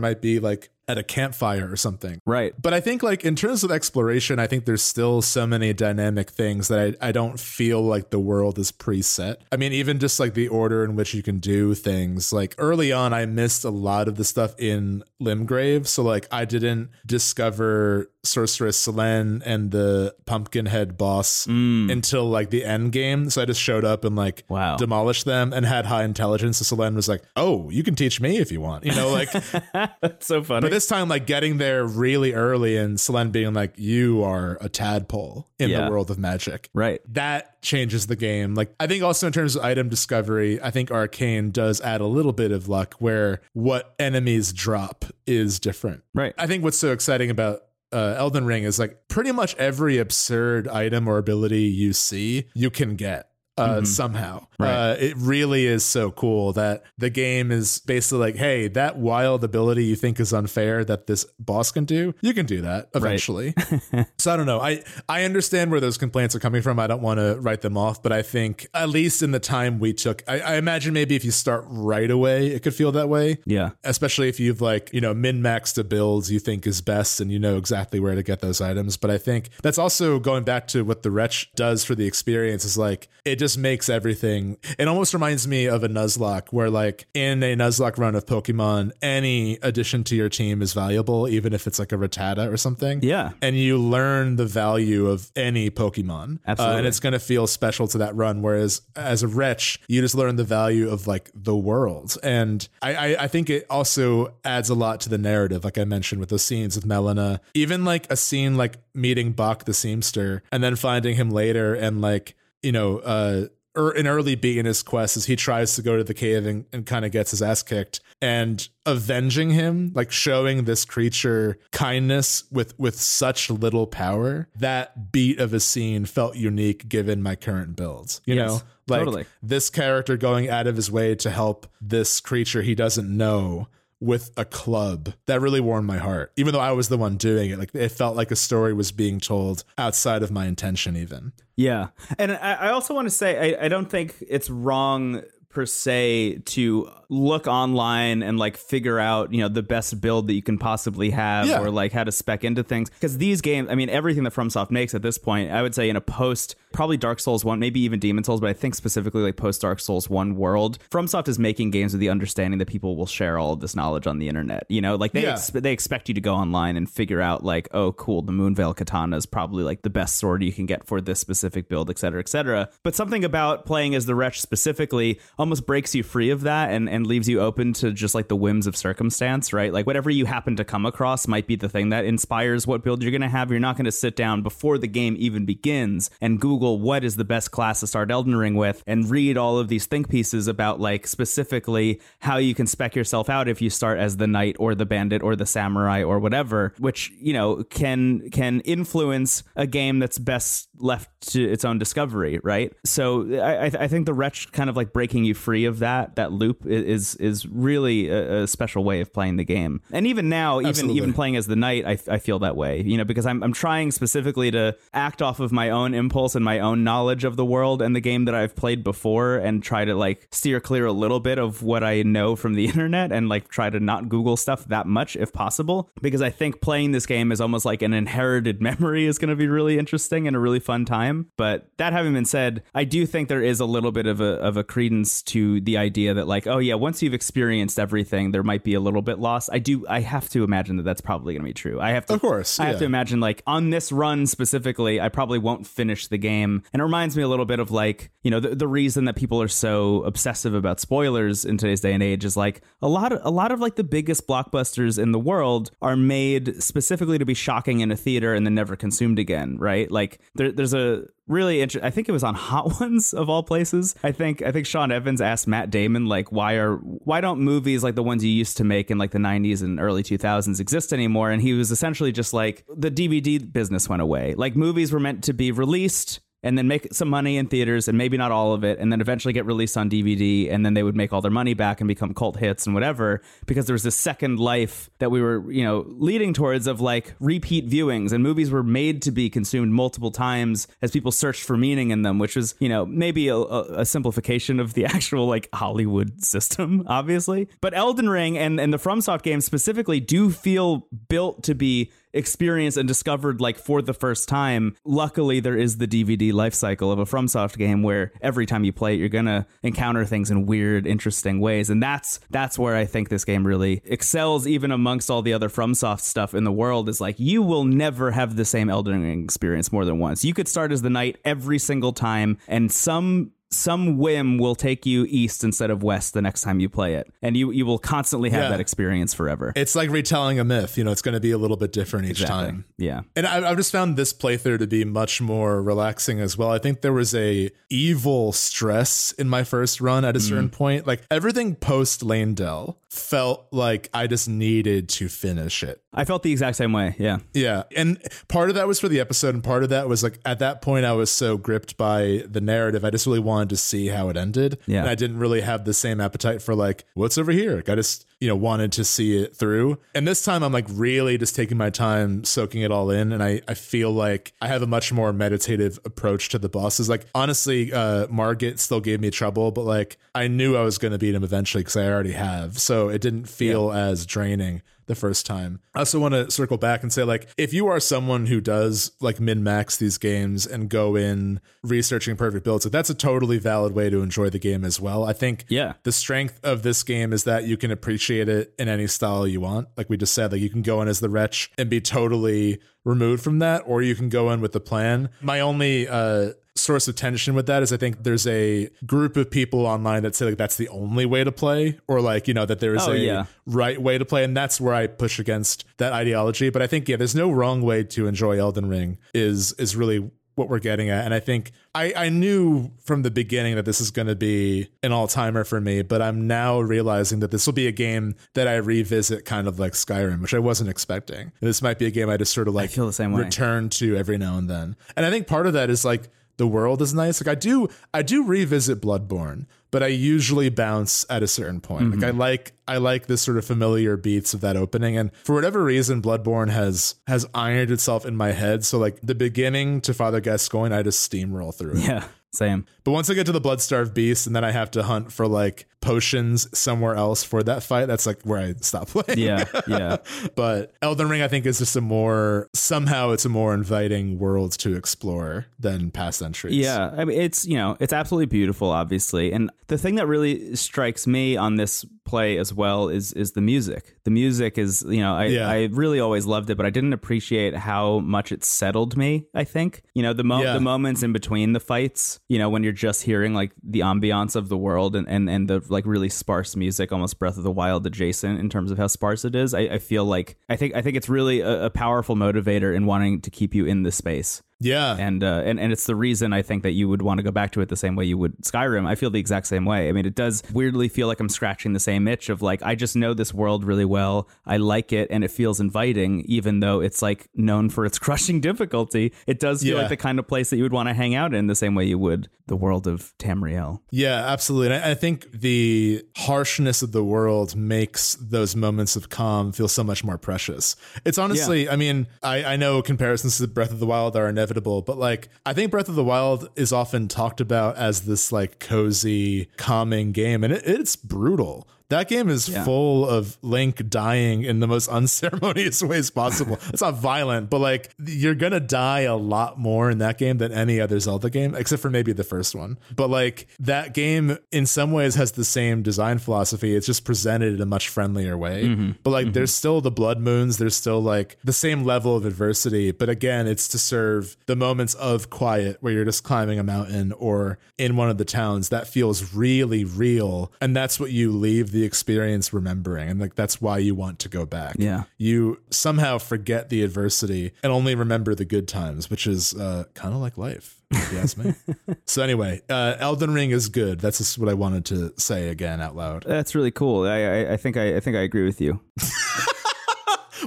might be like at a campfire or something. Right. But I think like in terms of exploration, I think there's still so many dynamic things that I, I don't feel like the world is preset. I mean, even just like the order in which you can do things. Like early on, I missed a lot of the stuff in Limgrave. So like I didn't discover sorceress Selene and the pumpkinhead boss mm. until like the end game. So I just showed up and like wow. demolished them and had high intelligence. So Selene was like, "Oh, you can teach me if you want." You know, like (laughs) that's so funny. This time, like getting there really early and Selene being like, "You are a tadpole in yeah. the world of magic," right? That changes the game. Like I think also in terms of item discovery, I think Arcane does add a little bit of luck where what enemies drop is different. Right. I think what's so exciting about uh, Elden Ring is like pretty much every absurd item or ability you see, you can get uh, mm-hmm. somehow. Right. Uh, it really is so cool that the game is basically like, hey, that wild ability you think is unfair that this boss can do, you can do that eventually. Right. (laughs) so I don't know. I I understand where those complaints are coming from. I don't want to write them off, but I think at least in the time we took, I, I imagine maybe if you start right away, it could feel that way. Yeah. Especially if you've like you know min maxed the builds you think is best and you know exactly where to get those items. But I think that's also going back to what the wretch does for the experience is like it just makes everything. It almost reminds me of a Nuzlocke, where like in a Nuzlocke run of Pokemon, any addition to your team is valuable, even if it's like a Rattata or something. Yeah, and you learn the value of any Pokemon, absolutely, uh, and it's going to feel special to that run. Whereas as a wretch, you just learn the value of like the world, and I, I, I think it also adds a lot to the narrative, like I mentioned with those scenes with Melina, even like a scene like meeting Boc the Seamster and then finding him later and like you know, uh, er, an early beat in his quest is he tries to go to the cave and, and kind of gets his ass kicked and avenging him like showing this creature kindness with with such little power that beat of a scene felt unique given my current builds you yes, know like totally. this character going out of his way to help this creature he doesn't know with a club. That really warmed my heart. Even though i was the one doing it like it felt like a story was being told outside of my intention even. Yeah. And i, also want to say I, I don't think it's wrong per se to look online and like figure out you know the best build that you can possibly have yeah. or like how to spec into things because these games i mean everything that fromsoft makes at this point i would say in a post probably dark souls 1 maybe even demon souls but i think specifically like post dark souls 1 world fromsoft is making games with the understanding that people will share all of this knowledge on the internet you know like they yeah. ex- they expect you to go online and figure out like oh cool the moonveil katana is probably like the best sword you can get for this specific build etc etc but something about playing as the wretch specifically almost breaks you free of that and and leaves you open to just like the whims of circumstance, right? Like whatever you happen to come across might be the thing that inspires what build you're going to have. You're not going to sit down before the game even begins and Google what is the best class to start Elden Ring with and read all of these think pieces about like specifically how you can spec yourself out if you start as the knight or the bandit or the samurai or whatever, which, you know, can can influence a game that's best left to its own discovery, right? So I, I think the wretch kind of like breaking you be free of that that loop is is really a, a special way of playing the game. And even now, even Absolutely. even playing as the knight, I, I feel that way. You know, because I'm I'm trying specifically to act off of my own impulse and my own knowledge of the world and the game that I've played before, and try to like steer clear a little bit of what I know from the (laughs) internet, and like try to not Google stuff that much if possible. Because I think playing this game is almost like an inherited (laughs) memory is going to be really interesting and a really fun time. But that having been said, I do think there is a little bit of a of a credence to the idea that like, oh yeah, once you've experienced everything, there might be a little bit lost. I do. I have to imagine that that's probably going to be true. I have to, Of course, I have to imagine like on this run specifically, I probably won't finish the game. And it reminds me a little bit of like, you know, the, the reason that people are so obsessive about spoilers in today's day and age is like a lot of a lot of like the biggest blockbusters in the world are made specifically to be shocking in a theater and then never consumed again, right? Like there, there's a really interesting. I think it was on (laughs) Hot Ones of all places. I think I think Sean Evans asked Matt Damon like why are why don't movies like the ones you used to make in like the 90s and early 2000s exist anymore and he was essentially just like the DVD business went away. Like movies were meant to be released and then make some money in theaters and maybe not all of it and then eventually get released on DVD and then they would make all their money back and become cult hits and whatever because there was this second life that we were you know leading towards of like repeat viewings and movies were made to be consumed multiple times as people searched for meaning in them which was you know maybe a, a, simplification of the (laughs) actual like Hollywood system obviously. But Elden Ring and and the FromSoft games specifically do feel built to be experienced and discovered like for the first time. Luckily, there is the DVD life cycle of a FromSoft game where every time you play it, you're gonna encounter things in weird, interesting ways, and that's that's where I think this game really excels, even amongst all the other FromSoft stuff in the world. Is like you will never have the same Elden Ring experience more than once. You could start as the knight every single time, and some some whim will take you east instead of west the next time you play it and you you will constantly have Yeah. that experience forever It's like retelling a myth. You know, it's going to be a little bit different each time. yeah And I, I've just found this playthrough to be much more relaxing as well. I think there was a evil stress in my first run at a certain mm. point. Like everything post Leyndell felt like I just needed to finish it. I felt the exact same way. Yeah. Yeah. And part of that was for the episode, and part of that was like at that point I was so gripped by the narrative. I just really wanted to see how it ended. Yeah. And I didn't really have the same appetite for like, what's over here? Like I just, you know, wanted to see it through. And this time I'm like really just taking my time soaking it all in. And I, I feel like I have a much more meditative approach to the bosses. Like honestly, uh Margit still gave me trouble, but like I knew I was gonna beat him eventually because I already have. So it didn't feel as draining the first time. I also want to circle back and say, like, if you are someone who does like min max these games and go in researching perfect builds, like, that's a totally valid way to enjoy the game as well. I think Yeah. the strength of this game is that you can appreciate it in any style you want. Like we just said, like you can go in as the wretch and be totally removed from that, or you can go in with the plan. My only uh source of tension with that is I think there's a group of people online that say like that's the only way to play, or like, you know, that there is Oh, a yeah. right way to play. And that's where I push against that ideology. But I think, yeah, there's no wrong way to enjoy Elden Ring is is really what we're getting at. And I think I, I knew from the beginning that this is going to be an all timer for me, but I'm now realizing that this will be a game that I revisit kind of like Skyrim, which I wasn't expecting. And this might be a game I just sort of like feel the same way. return to every now and then. And I think part of that is like the world is nice. Like I do I do revisit Bloodborne, but I usually bounce at a certain point. Like I mm-hmm. like I like the sort of familiar beats of that opening and for whatever reason Bloodborne has has ironed itself in my head. So like the beginning to Father Gascoigne I just steamroll through it. Yeah. Same. But once I get to the Bloodstarved Beast and then I have to hunt for like potions somewhere else for that fight, that's like where I stop playing. Yeah. (laughs) Yeah. but Elden Ring, I think, is just a more somehow it's a more inviting world to explore than past entries. Yeah, I mean, it's you know, it's absolutely beautiful, obviously, and the thing that really strikes me on this play as well is is the music. The music is you know, I Yeah. I really always loved it, but I didn't appreciate how much it settled me. I think you know the mo- Yeah. the moments in between the fights, you know, when you're just hearing like the ambiance of the world and and and the like really sparse music, almost Breath of the Wild adjacent in terms of how sparse it is. I, I feel like I think I think it's really a, a powerful motivator in wanting to keep you in the space. Yeah. and uh, and and it's the reason I think that you would want to go back to it the same way you would Skyrim. I feel the exact same way. I mean, it does weirdly feel like I'm scratching the same itch of like I just know this world really well. I like it, and it feels inviting, even though it's like known for its (laughs) crushing difficulty. It does feel Yeah. like the kind of place that you would want to hang out in the same way you would the world of Tamriel. Yeah, absolutely. And I, I think the harshness of the world makes those moments of calm feel so much more precious. It's honestly, I mean, I, I know comparisons to Breath of the Wild are inevitable, but like, I think Breath of the Wild is often talked about as this like cozy, calming game, and it, it's brutal. That game is full of Link dying in the most (laughs) unceremonious ways possible. it's not violent, but like you're gonna die a lot more in that game than any other Zelda game, except for maybe the first one. But like that game in some ways has the same design philosophy. It's just presented in a much friendlier way. Mm-hmm. But like mm-hmm. there's still the blood moons, there's still like the same level of adversity. But again, it's to serve the moments of quiet where you're just climbing a mountain or in one of the towns that feels really real. And that's what you leave the experience remembering. And like that's why you want to go back. Yeah. You somehow forget the adversity and only remember the good times, which is uh, kind of like life. If you ask me. (laughs) so anyway, uh, Elden Ring is good. That's just what I wanted to say again out loud. That's really cool. I I, I think I, I think I agree with you. (laughs)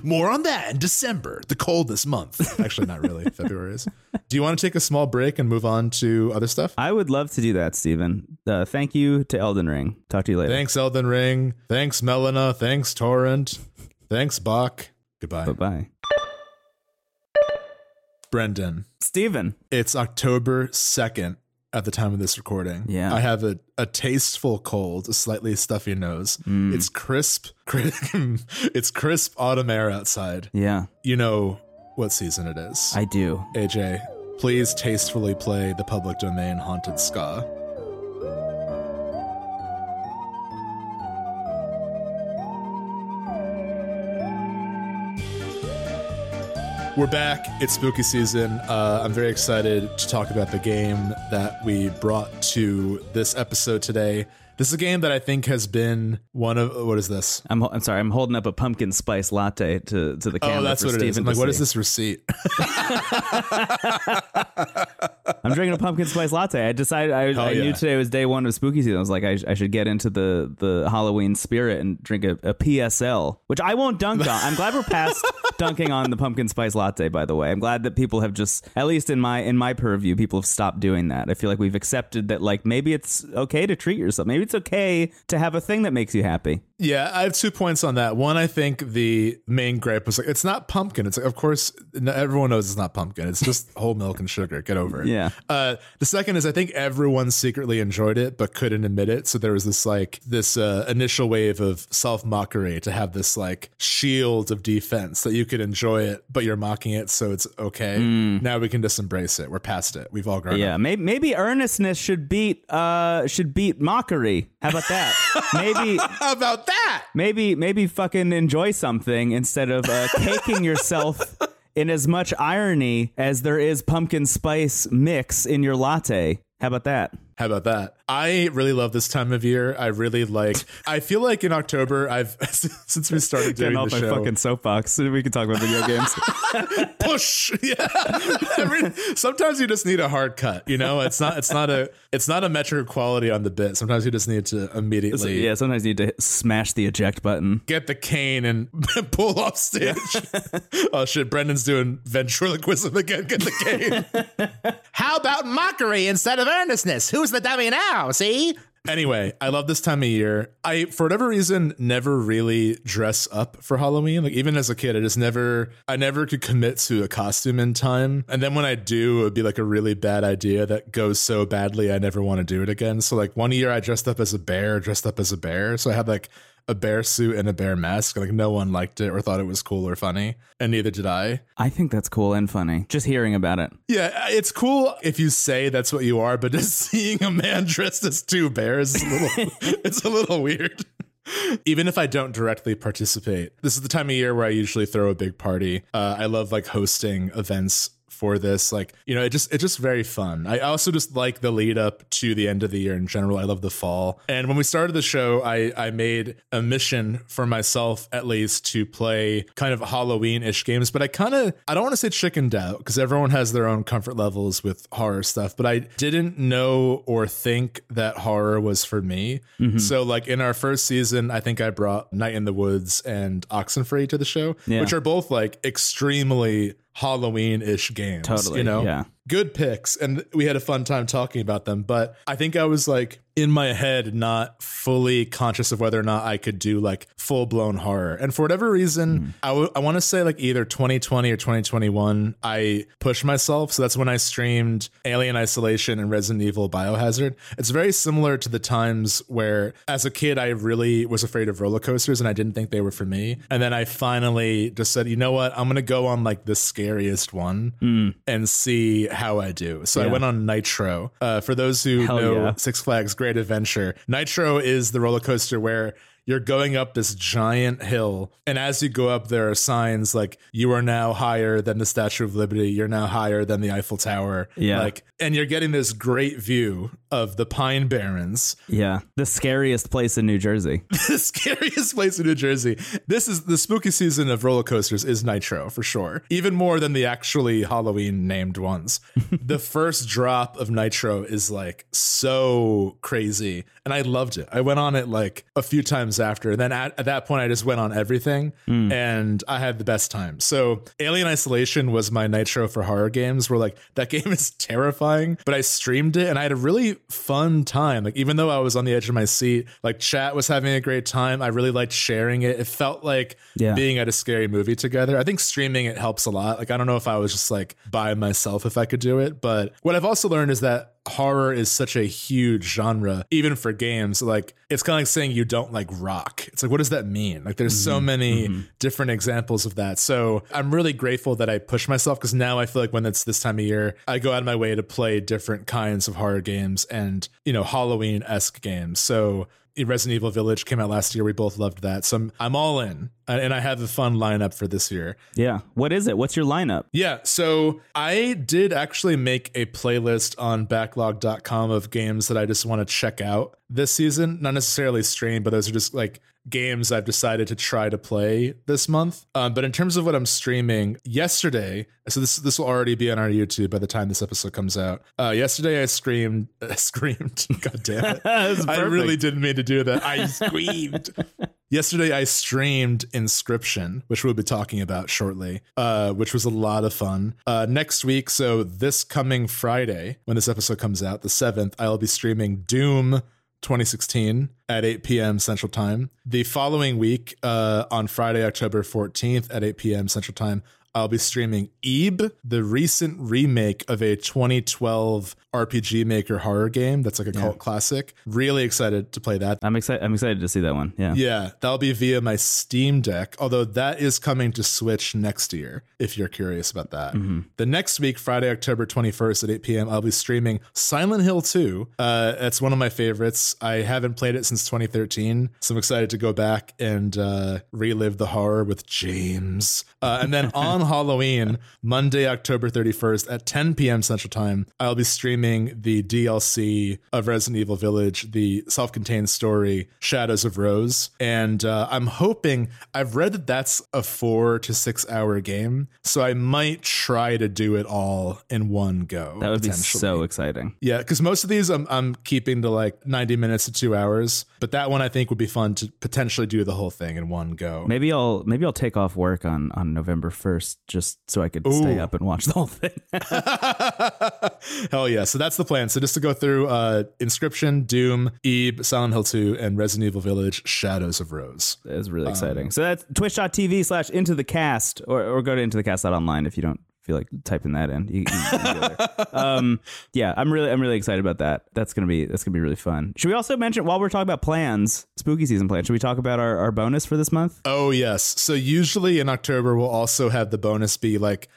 More on that in December, the coldest month. (laughs) Actually, not really. February is. Do you want to take a small break and move on to other stuff? I would love to do that, Stephen. Uh, thank you to Elden Ring. Talk to you later. Thanks, Elden Ring. Thanks, Melina. Thanks, Torrent. Thanks, Boc. Goodbye. Bye bye. Brendan, Stephen. it's October 2nd at the time of this recording. Yeah. I have a, a tasteful cold, a slightly stuffy nose. Mm. It's crisp, (laughs) it's crisp autumn air outside. Yeah, You know what season it is. I do. AJ, please tastefully play the public domain haunted ska. We're back. It's spooky season. Uh, I'm very excited to talk about the game that we brought to this episode today. This is a game that I think has been one of what is this? I'm, I'm sorry. I'm holding up a pumpkin spice latte to, to the oh, camera. Oh, that's for what it is. I'm like, what is this receipt? (laughs) I'm drinking a pumpkin spice latte. I decided I, I yeah. knew today was day one of spooky season. I was like, I, I should get into the the Halloween spirit and drink a, a PSL, which I won't dunk on. I'm glad we're past (laughs) dunking on the pumpkin spice latte. By the way, I'm glad that people have just, at least in my in my purview, people have stopped doing that. I feel like we've accepted that, like maybe it's okay to treat yourself. Maybe it's okay to have a thing that makes you happy. Yeah, I have two points on that. One, I think the main gripe was like, it's not pumpkin. It's like, of course, everyone knows it's not pumpkin. It's just (laughs) whole milk and sugar. Get over it. Yeah. Uh, the second is I think everyone secretly enjoyed it but couldn't admit it. So there was this like this uh, initial wave of self mockery to have this like shield of defense that you could enjoy it, but you're mocking it, so it's okay. Now we can just embrace it. We're past it. We've all grown Yeah, up. maybe, maybe earnestness should beat uh should beat mockery. How about that? (laughs) maybe How about that? maybe maybe fucking enjoy something instead of uh, (laughs) caking yourself in as much irony as there is pumpkin spice mix in your latte. How about that? How about that? I really love this time of year. I really like. I feel like in October, I've (laughs) since we started doing Getting the my show. fucking soapbox. (laughs) We can talk about video games. (laughs) push. Yeah. Sometimes you just need a hard cut. You know, it's not. It's not a. It's not a metric of quality on the bit. Sometimes you just need to immediately yeah, sometimes you need to smash the eject button. get the cane and pull off stage. oh shit! Brendan's doing ventriloquism again. Get the cane. How about mockery instead of earnestness? Who's the dummy now? See? Anyway, I love this time of year. I, for whatever reason, never really dress up for Halloween. Like even as a kid, I just never, I never could commit to a costume in time. And then when I do, it would be like a really bad idea that goes so badly, I never want to do it again. So like one year, I dressed up as a bear, dressed up as a bear. So I had like a bear suit and a bear mask. Like no one liked it or thought it was cool or funny, and neither did I. I think that's cool and funny. Just hearing about it. Yeah, it's cool if you say that's what you are, but just (laughs) seeing a man dressed as two bears is a little (laughs) it's a little weird. Even if I don't directly participate, this is the time of year where I usually throw a big party. Uh, I love like hosting events for this. Like, you know, it just it's just very fun. I also just like the lead up to the end of the year in general. I love the fall. And when we started the show, I I made a mission for myself at least to play kind of Halloween-ish games, but I kind of I don't want to say chickened out because everyone has their own comfort levels with horror stuff, but I didn't know or think that horror was for me. Mm-hmm. So like in our first season, I think I brought Night in the Woods and Oxenfree to the show, Yeah. which are both like extremely Halloween-ish games. Totally, You know? yeah. Good picks. And we had a fun time talking about them. But I think I was like in my head, not fully conscious of whether or not I could do like full blown horror. And for whatever reason, hmm. I I want to say like either 2020 or 2021, I pushed myself. So that's when I streamed Alien Isolation and Resident Evil Biohazard. It's very similar to the times where as a kid, I really was afraid of roller coasters and I didn't think they were for me. And then I finally just said, you know what? I'm going to go on like the scariest one hmm. and see how I do. So I went on Nitro. Uh, for those who Hell know yeah. Six Flags Great Adventure, Nitro is the roller coaster where you're going up this giant hill and as you go up there are signs like you are now higher than the statue of liberty you're now higher than the eiffel tower Yeah. like and you're getting this great view of the pine barrens Yeah. The scariest place in New Jersey. (laughs) the scariest place in New Jersey. This is the spooky season of roller coasters is Nitro for sure. Even more than the actually Halloween named ones. (laughs) the first drop of Nitro is like so crazy. And I loved it. I went on it like a few times after. And then at, at that point, I just went on everything hmm. and I had the best time. So Alien Isolation was my Nitro for horror games where like that (laughs) game is terrifying, but I streamed it and I had a really fun time. Like even though I was on the edge of my seat, like chat was having a great time. I really liked sharing it. It felt like Yeah. being at a scary movie together. I think streaming it helps a lot. Like I don't know if I was just like by myself if I could do it, but what I've also learned is that horror is such a huge genre even for games. Like it's kind of like saying you don't like rock. It's like what does that mean? Like there's so mm-hmm. many mm-hmm. different examples of that. So i'm really grateful that i push myself because now i feel like when it's this time of year i go out of my way to play different kinds of horror games and you know halloween-esque games. So Resident Evil Village came out last year. We both loved that. So I'm, I'm all in. And I have a fun lineup for this year. Yeah. What is it? What's your lineup? Yeah, so I did actually make a playlist on backloggd.com of games that I just want to check out this season. Not necessarily stream, but those are just like games I've decided to try to play this month. Um, but in terms of what I'm streaming, yesterday, so this this will already be on our YouTube by the time this episode comes out. Uh, yesterday I screamed, (laughs) uh, screamed. (laughs) God damn it! (laughs) I really didn't mean to do that. I screamed. Yesterday, I streamed Inscryption, which we'll be talking about shortly, uh, which was a lot of fun. Uh, next week, so this coming Friday, when this episode comes out, the 7th, I'll be streaming Doom 2016 at 8 p.m. Central Time. The following week, uh, on Friday, October 14th at 8 p.m. Central Time, I'll be streaming Ib, the recent remake of a 2012 RPG Maker horror game that's like a cult classic. Really excited to play that. I'm excited. I'm excited to see that one. Yeah. Yeah, that'll be via my Steam Deck, although that is coming to Switch next year, if you're curious about that. The next week, Friday, October 21st at 8 p.m., I'll be streaming Silent Hill 2. Uh, that's one of my favorites. I haven't played it since 2013, so I'm excited to go back and uh, relive the horror with James. Uh, and then (laughs) on Halloween, Monday, October 31st at 10 p.m. Central Time, I'll be streaming the DLC of Resident Evil Village, the self contained story, Shadows of Rose. And uh, I'm hoping, I've read that that's a four to six hour game. So I might try to do it all in one go. That would be so exciting. Yeah, because most of these I'm, I'm keeping to like 90 minutes to two hours. But that one I think would be fun to potentially do the whole thing in one go. Maybe I'll maybe I'll take off work on on November 1st just so I could stay up and watch the whole thing. (laughs) (laughs) Hell yeah. So that's the plan. So just to go through uh Inscryption, Doom, Ib, Silent Hill 2, and Resident Evil Village, Shadows of Rose. It's really exciting. So that's twitch.tv slash into the cast or, or go to into the cast online if you don't feel like typing that in. You, you there. um, yeah, I'm really I'm really excited about that. That's gonna be that's gonna be really fun. Should we also mention while we're talking about plans, spooky season plans, should we talk about our, our bonus for this month? Oh yes. So usually in October we'll also have the bonus be like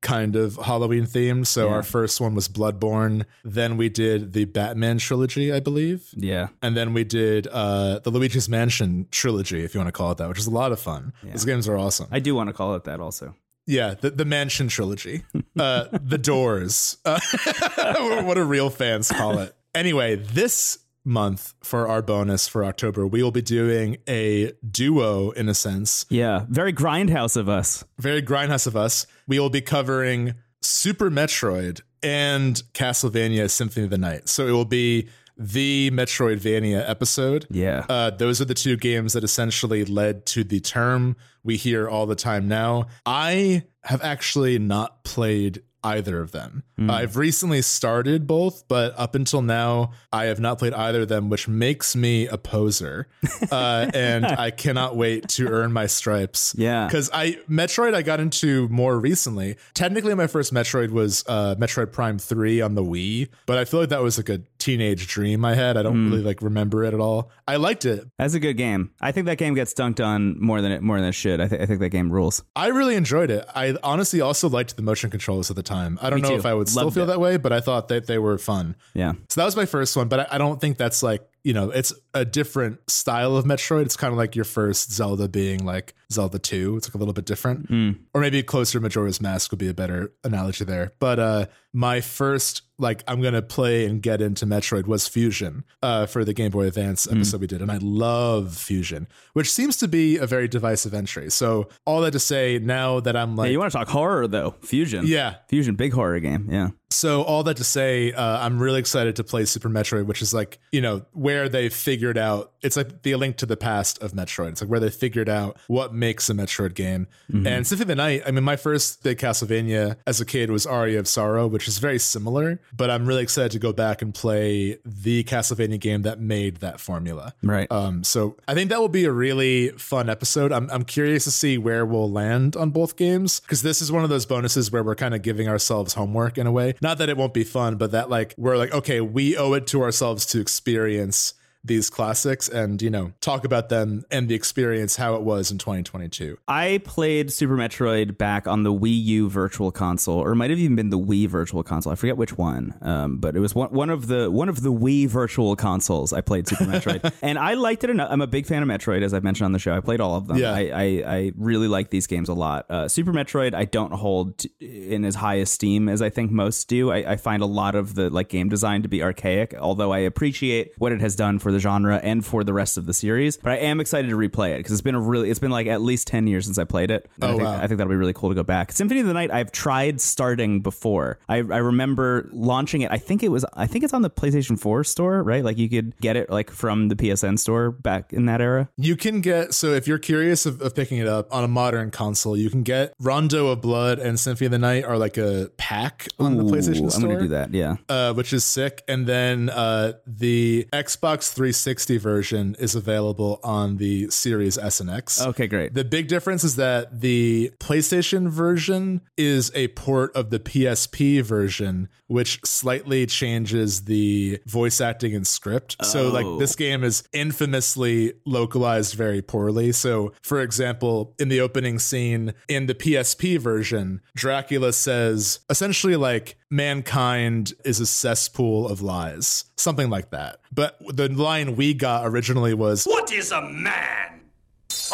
kind of Halloween themed. So Yeah. our first one was Bloodborne. Then we did the Batman trilogy, I believe. Yeah. And then we did uh, the Luigi's Mansion trilogy, if you want to call it that, which is a lot of fun. Those games are awesome. I do want to call it that also. Yeah, the, the Mansion trilogy, uh, the Doors. Uh, (laughs) what do real fans call it? Anyway, this month for our bonus for October, we will be doing a duo in a sense. Yeah, very grindhouse of us. Very grindhouse of us. We will be covering Super Metroid and Castlevania Symphony of the Night. So it will be the Metroidvania episode. Yeah. Uh, those are the two games that essentially led to the term we hear all the time now. I have actually not played either of them. Hmm. I've recently started both, but up until now, I have not played either of them, which makes me a poser. (laughs) Uh, and I cannot wait to earn my stripes. Yeah. Because I Metroid I got into more recently. Technically, my first Metroid was uh, Metroid Prime 3 on the Wii, but I feel like that was like a teenage dream I had. I don't Hmm. really like remember it at all. I liked it. That's a good game. I think that game gets dunked on more than it more than it should. I, th- I think that game rules. I really enjoyed it. I honestly also liked the motion controls at the time. I don't Me know too. if I would still feel it. that way, but I thought that they were fun. Yeah. So that was my first one, but I, I don't think that's like, you know, it's a different style of Metroid. It's kind of like your first Zelda being like Zelda 2. It's like a little bit different. Or maybe closer Majora's Mask would be a better analogy there. But uh my first like I'm gonna play and get into Metroid was Fusion uh for the Game Boy Advance episode we did. And I love Fusion, which seems to be a very divisive entry. So all that to say, now that I'm like Hey, you want to talk horror though? Fusion. Yeah. Fusion, big horror game. Yeah. So all that to say, uh, I'm really excited to play Super Metroid, which is like you know where they figured out. It's like the link to the past of Metroid. It's like where they figured out what makes a Metroid game. And Symphony of the Night. I mean, my first big Castlevania as a kid was Aria of Sorrow, which is very similar. But I'm really excited to go back and play the Castlevania game that made that formula. Right. Um, so I think that will be a really fun episode. I'm, I'm curious to see where we'll land on both games because this is one of those bonuses where we're kind of giving ourselves homework in a way. Not that it won't be fun, but that like we're like, okay, we owe it to ourselves to experience these classics and you know talk about them and the experience how it was in 2022 I played Super Metroid back on the Wii U Virtual Console, or it might have even been the Wii Virtual Console. I forget which one, um, but it was one, one of the one of the Wii Virtual Consoles. I played Super Metroid, (laughs) and I liked it enough. I'm a big fan of Metroid, as I've mentioned on the show. I played all of them. Yeah. I, I, I really like these games a lot. Uh, Super Metroid, I don't hold in as high esteem as I think most do. I, I find a lot of the like game design to be archaic, although I appreciate what it has done for the genre and for the rest of the series. But I am excited to replay it because it's been a really it's been like at least ten years since I played it. And I Oh, think, wow. I think that'll be really cool to go back. Symphony of the Night, I've tried starting before. I, I remember launching it. I think it was I think it's on the PlayStation 4 store, right? Like you could get it like from the PSN store back in that era. You can get so if you're curious of, of picking it up on a modern console, you can get Rondo of Blood and Symphony of the Night are like a pack on the Ooh, PlayStation I'm Store. gonna do that. Yeah. Uh, which is sick. And then uh, the Xbox 360 version is available on the Series S and X. Okay, great. The big difference is that the PlayStation version is a port of the PSP version, which slightly changes the voice acting and script. So, like, Oh. this game is infamously localized very poorly. So, for example, in the opening scene in the PSP version, Dracula says essentially, like, mankind is a cesspool of lies, something like that. But the line we got originally was, What is a man?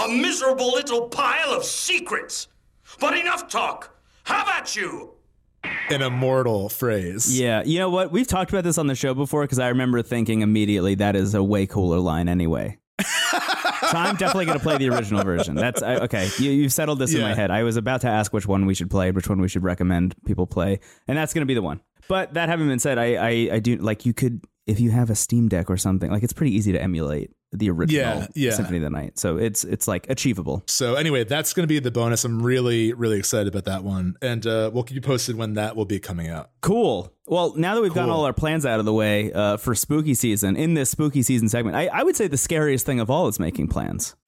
A miserable little pile of secrets. But enough talk. How about you. an immortal phrase. Yeah, you know what? We've talked about this on the show before because I remember thinking immediately that is a way cooler line anyway. So I'm definitely going to play the original version. That's I, okay. You, you've settled this in my head. I was about to ask which one we should play, which one we should recommend people play, and that's going to be the one. But that having been said, I, I I do like you could if you have a Steam Deck or something like it's pretty easy to emulate the original Yeah, yeah. Symphony of the Night. So it's it's like achievable. So anyway, that's going to be the bonus. I'm really, really excited about that one, and uh, we'll keep you posted when that will be coming out. Cool. Well, now that we've gotten Cool. all our plans out of the way uh, for spooky season, in this spooky season segment, I, I would say the scariest thing of all is making plans. (laughs)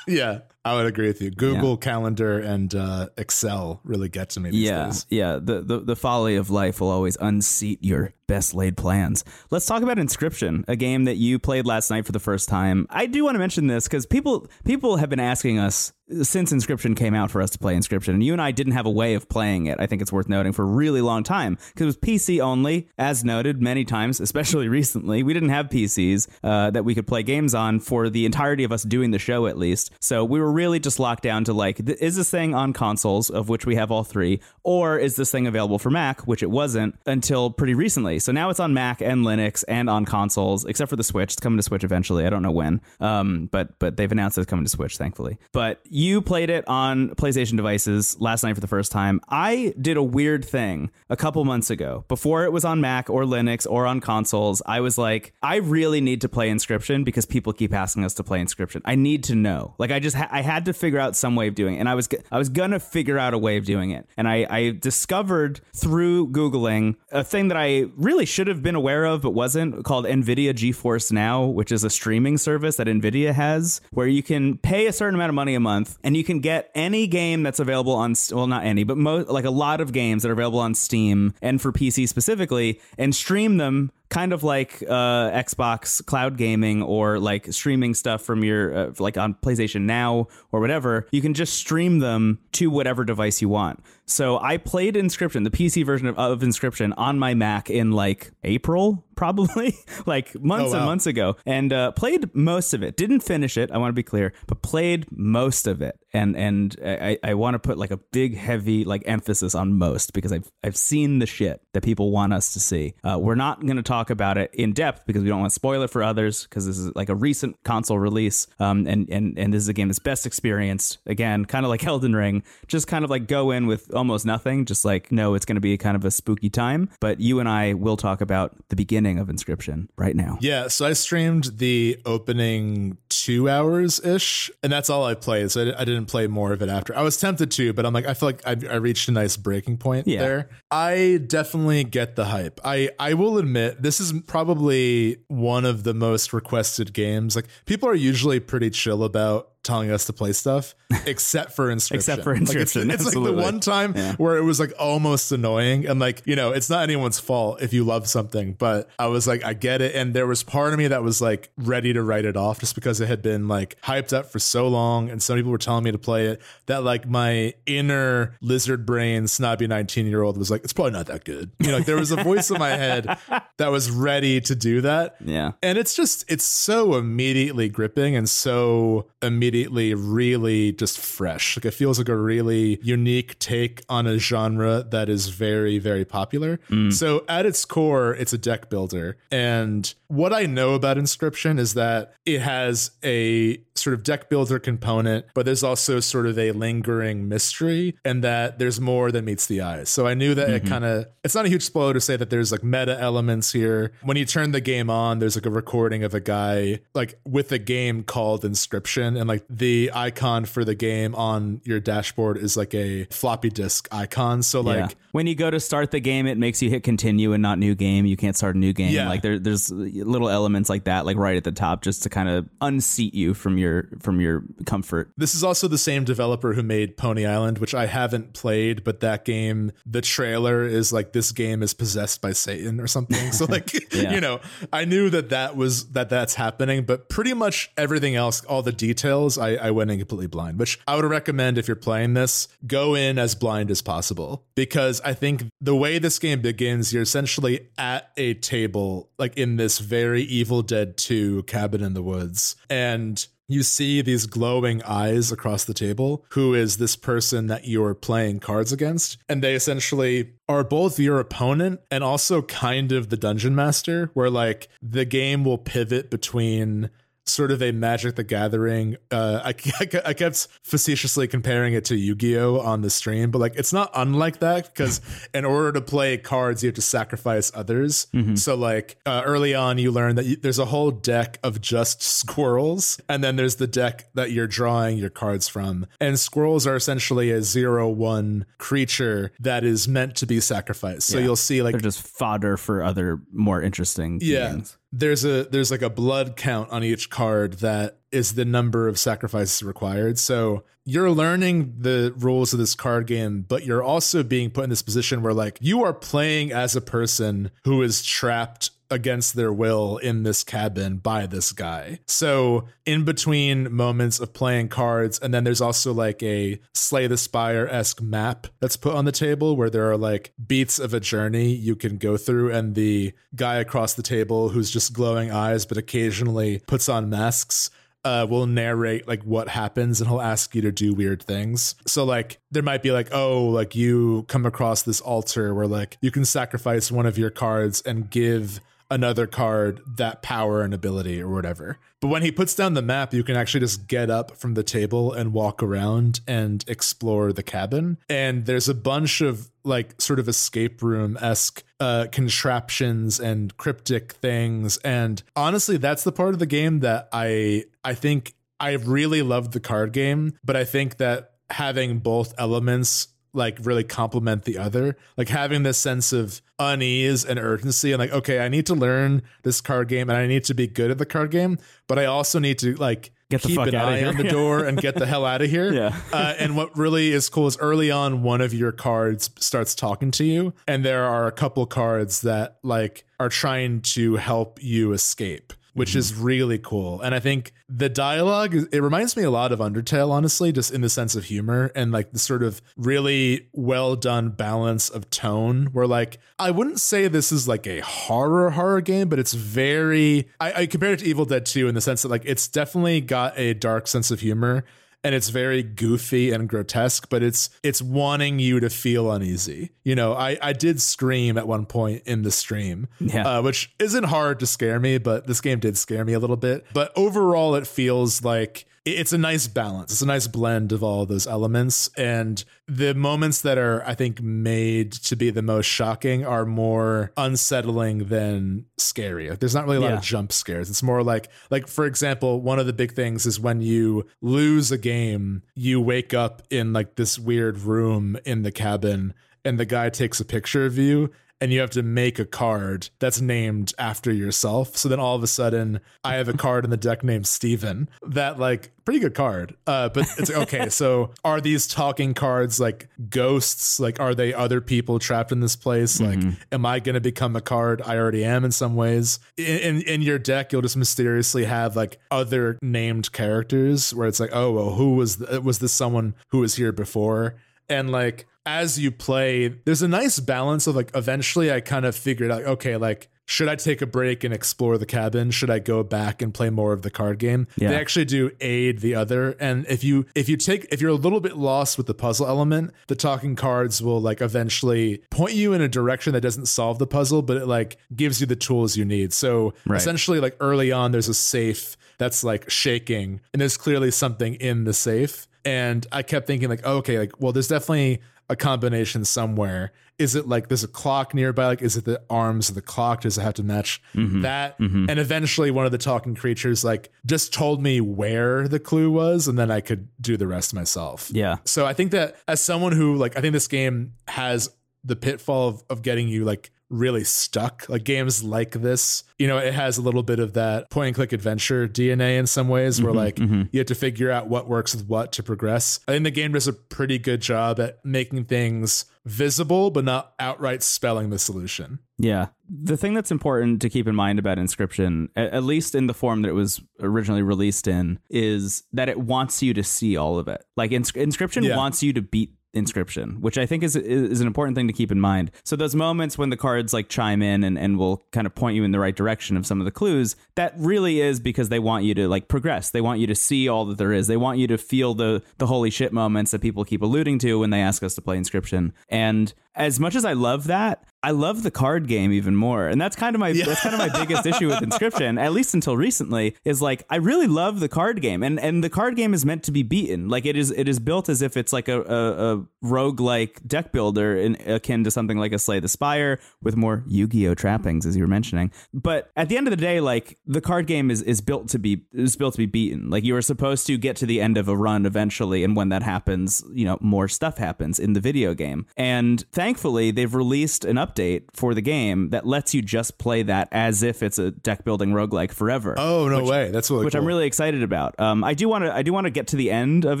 Yeah, I would agree with you. Google Calendar and uh, Excel really get to me these Yeah, days. yeah. The, the the folly of life will always unseat your best laid plans. Let's talk about Inscryption, a game that you played last night for the first time. I do want to mention this because people people have been asking us since Inscryption came out for us to play Inscryption, and you and I didn't have a way of playing it. I think it's worth noting for a really long time because it was PC only, as noted many times, (laughs) especially recently. We didn't have PCs uh, that we could play games on for the entirety of us doing the show, at least. So we were really just locked down to like, th- is this thing on consoles, of which we have all three, or is this thing available for Mac, which it wasn't until pretty recently. So now it's on Mac and Linux and on consoles, except for the Switch. It's coming to Switch eventually. I don't know when, um, but but they've announced it's coming to Switch, thankfully. But you played it on PlayStation devices last night for the first time. I did a weird thing a couple months ago. Before it was on Mac or Linux or on consoles, I was like, I really need to play Inscryption because people keep asking us to play Inscryption. I need to know. Like I just ha- had to figure out some way of doing it, and I was I was gonna figure out a way of doing it, and I, I discovered through googling a thing that I really should have been aware of but wasn't called Nvidia GeForce Now, which is a streaming service that Nvidia has where you can pay a certain amount of money a month and you can get any game that's available on well not any but mo- like a lot of games that are available on Steam and for PC specifically and stream them kind of like uh, Xbox cloud gaming or like streaming stuff from your uh, like on PlayStation Now or whatever, you can just stream them to whatever device you want. So I played Inscryption, the PC version of, of Inscryption, on my Mac in like April, (laughs) probably like months Oh, wow. and months ago, and uh, played most of it. Didn't finish it. I want to be clear, but played most of it. And and I, I want to put like a big heavy like emphasis on most because I've I've seen the shit that people want us to see. Uh, we're not going to talk about it in depth because we don't want to spoil it for others because this is like a recent console release. Um, and and and this is a game that's best experienced. Again, kind of like Elden Ring, just kind of like go in with almost nothing. Just like no, it's going to be kind of a spooky time. But you and I will talk about the beginning of Inscryption right now. Yeah, so I streamed the opening two hours ish, and that's all I played. So I, I didn't play more of it after. I was tempted to, but I'm like, I feel like I, I reached a nice breaking point Yeah. there. I definitely get the hype. I I will admit this is probably one of the most requested games. Like people are usually pretty chill about telling us to play stuff, (laughs) except for inscryption. Except for Like, it's- Inscryption, it's, like the one time where it was like almost annoying and like you know it's not anyone's fault if you love something but i was like i get it. And there was part of me that was like ready to write it off just because it had been like hyped up for so long and some people were telling me to play it that like my inner lizard brain snobby 19 year old was like it's probably not that good. You know like there was a voice in my head (laughs) that was ready to do that. Yeah. and it's just it's so immediately gripping and so immediately really just fresh. Like it feels like a really unique take on a genre that is very very popular. Mm. So at its core it's a deck builder. And what i know about inscryption is that it has a sort of deck builder component but there's also sort of a lingering mystery and that there's more than meets the eye so i knew that it mm-hmm. kind of it's not a huge spoiler to say that there's like meta elements here when you turn the game on there's like a recording of a guy like with a game called inscryption and like the icon for the game on your dashboard is like a floppy disk icon so like yeah. When you go to start the game, it makes you hit continue and not new game. You can't start a new game. Yeah. Like there, there's little elements like that, like right at the top, just to kind of unseat you from your from your comfort. This is also the same developer who made Pony Island, which I haven't played, but that game, the trailer is like this game is possessed by Satan or something. So (laughs) like, Yeah. you know, I knew that that was that that's happening, but pretty much everything else, all the details, I, I went in completely blind. Which I would recommend if you're playing this, go in as blind as possible because I think the way this game begins, you're essentially at a table, like in this very Evil Dead 2 cabin in the woods, and you see these glowing eyes across the table. Who is this person that you're playing cards against? And they essentially are both your opponent and also kind of the dungeon master where like the game will pivot between sort of a magic the gathering uh I, (laughs) I kept facetiously comparing it to yu-gi-oh on the stream but like it's not unlike that because (laughs) in order to play cards you have to sacrifice others so like uh, early on you learn that you, there's a whole deck of just squirrels and then there's the deck that you're drawing your cards from and squirrels are essentially a zero one creature that is meant to be sacrificed so Yeah. you'll see like They're just fodder for other more interesting yeah. games. There's a there's like a blood count on each card that is the number of sacrifices required. So you're learning the rules of this card game, but you're also being put in this position where like you are playing as a person who is trapped against their will in this cabin by this guy. So, in between moments of playing cards, and then there's also like a Slay the Spire esque map that's put on the table where there are like beats of a journey you can go through, and the guy across the table who's just glowing eyes but occasionally puts on masks uh, will narrate like what happens and he'll ask you to do weird things. So like there might be like, oh, like you come across this altar where like you can sacrifice one of your cards and give another card that power and ability or whatever. But when he puts down the map, you can actually just get up from the table and walk around and explore the cabin. And there's a bunch of like sort of escape room esque uh, contraptions and cryptic things. And honestly, that's the part of the game that I I think I really loved the card game, but I think that having both elements like really complement the other. Like having this sense of unease and urgency and like, okay, I need to learn this card game and I need to be good at the card game, but I also need to like Get the keep fuck an eye here. on the door and get the hell out of (laughs) here. Yeah. uh, and what really is cool is early on, one of your cards starts talking to you, and there are a couple cards that like are trying to help you escape which is mm-hmm. really cool. And I think the dialogue it reminds me a lot of Undertale, honestly, just in the sense of humor and like the sort of really well done balance of tone. Where like I wouldn't say this is like a horror horror game, but it's very I, I compare it to Evil Dead 2 in the sense that like it's definitely got a dark sense of humor and it's very goofy and grotesque but it's it's wanting you to feel uneasy you know i i did scream at one point in the stream Yeah. uh, which isn't hard to scare me but this game did scare me a little bit but overall it feels like it's a nice balance. It's a nice blend of all those elements. And the moments that are i think made to be the most shocking are more unsettling than scary. Like there's not really a lot Yeah. of jump scares. It's more like like for example one of the big things is when you lose a game you wake up in like this weird room in the cabin and the guy takes a picture of you and you have to make a card that's named after yourself. So then all of a sudden, I have a card in the deck named Steven that like pretty good card. Uh, but it's like, okay, so are these talking cards like ghosts? Like, are they other people trapped in this place? Like, am I going to become a card? I already am in some ways. In, in in your deck, you'll just mysteriously have like other named characters where it's like, oh, well, who was th- was this someone who was here before? And like as you play, there's a nice balance of like eventually I kind of figured out, okay, like should I take a break and explore the cabin? Should I go back and play more of the card game? Yeah. They actually do aid the other. And if you if you take if you're a little bit lost with the puzzle element, the talking cards will like eventually point you in a direction that doesn't solve the puzzle, but it like gives you the tools you need. So Right. essentially like early on there's a safe that's like shaking and there's clearly something in the safe and i kept thinking like okay like well there's definitely a combination somewhere. Is it like there's a clock nearby? Like is it the arms of the clock? Does it have to match mm-hmm. that? Mm-hmm. And eventually one of the talking creatures like just told me where the clue was and then i could do the rest myself. Yeah. so I think that as someone who like I think this game has the pitfall of, of getting you like really stuck. Like games like this, you know, it has a little bit of that point and click adventure DNA in some ways where mm-hmm, like mm-hmm. you have to figure out what works with what to progress. I think the game does a pretty good job at making things visible but not outright spelling the solution. Yeah. The thing that's important to keep in mind about Inscryption, at least in the form that it was originally released in, is that it wants you to see all of it. Like Ins- Inscryption Yeah. wants you to beat inscryption which i think is is an important thing to keep in mind. So those moments when the cards like chime in and, and will kind of point you in the right direction of some of the clues that really is because they want you to like progress. They want you to see all that there is. They want you to feel the the holy shit moments that people keep alluding to when they ask us to play inscryption. And as much as i love that I love the card game even more, and that's kind of my that's kind of my biggest issue with Inscryption, at least until recently. Is like I really love the card game, and and the card game is meant to be beaten. Like it is it is built as if it's like a a, a rogue like deck builder, in, akin to something like a Slay the Spire with more Yu Gi Oh trappings, as you were mentioning. But at the end of the day, like the card game is is built to be is built to be beaten. Like you are supposed to get to the end of a run eventually, and when that happens, you know more stuff happens in the video game. And thankfully, they've released an update for the game that lets you just play that as if it's a deck building roguelike forever. Oh no way! That's really which cool. I'm really excited about. Um, I do want to I do want to get to the end of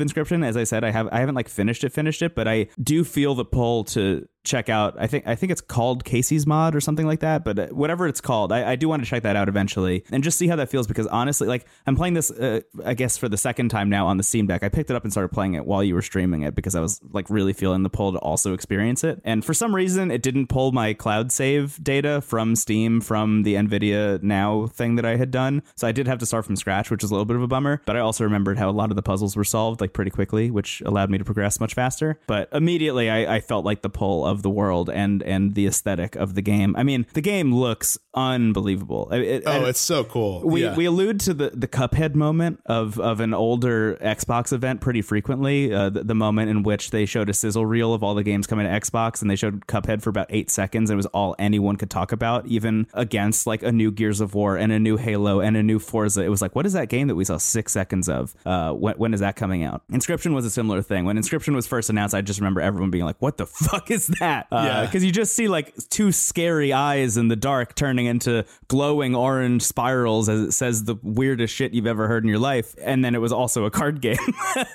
Inscryption. As I said, I have I haven't like finished it finished it, but I do feel the pull to check out. I think I think it's called Kaycee's Mod or something like that. But uh, whatever it's called, I, I do want to check that out eventually and just see how that feels. Because honestly, like I'm playing this, uh, I guess for the second time now on the Steam Deck. I picked it up and started playing it while you were streaming it because I was like really feeling the pull to also experience it. And for some reason, it didn't pull my cloud save data from Steam from the Nvidia Now thing that I had done. So I did have to start from scratch, which is a little bit of a bummer. But I also remembered how a lot of the puzzles were solved like pretty quickly, which allowed me to progress much faster. But immediately, I, I felt like the pull of the world and and the aesthetic of the game. I mean, the game looks unbelievable. It, oh, it's so cool. we yeah. we allude to the the Cuphead moment of of an older Xbox event pretty frequently. Uh, the, the moment in which they showed a sizzle reel of all the games coming to Xbox, and they showed Cuphead for about eight seconds. And it was all anyone could talk about, even against like a new Gears of War and a new Halo and a new Forza. It was like, what is that game that we saw six seconds of? Uh, when, when is that coming out? Inscryption was a similar thing. When Inscryption was first announced, I just remember everyone being like, "What the (laughs) fuck is that?" Uh, Yeah. because you just see like two scary eyes in the dark turning into glowing orange spirals as it says the weirdest shit you've ever heard in your life. And then it was also a card (laughs) game. Uh,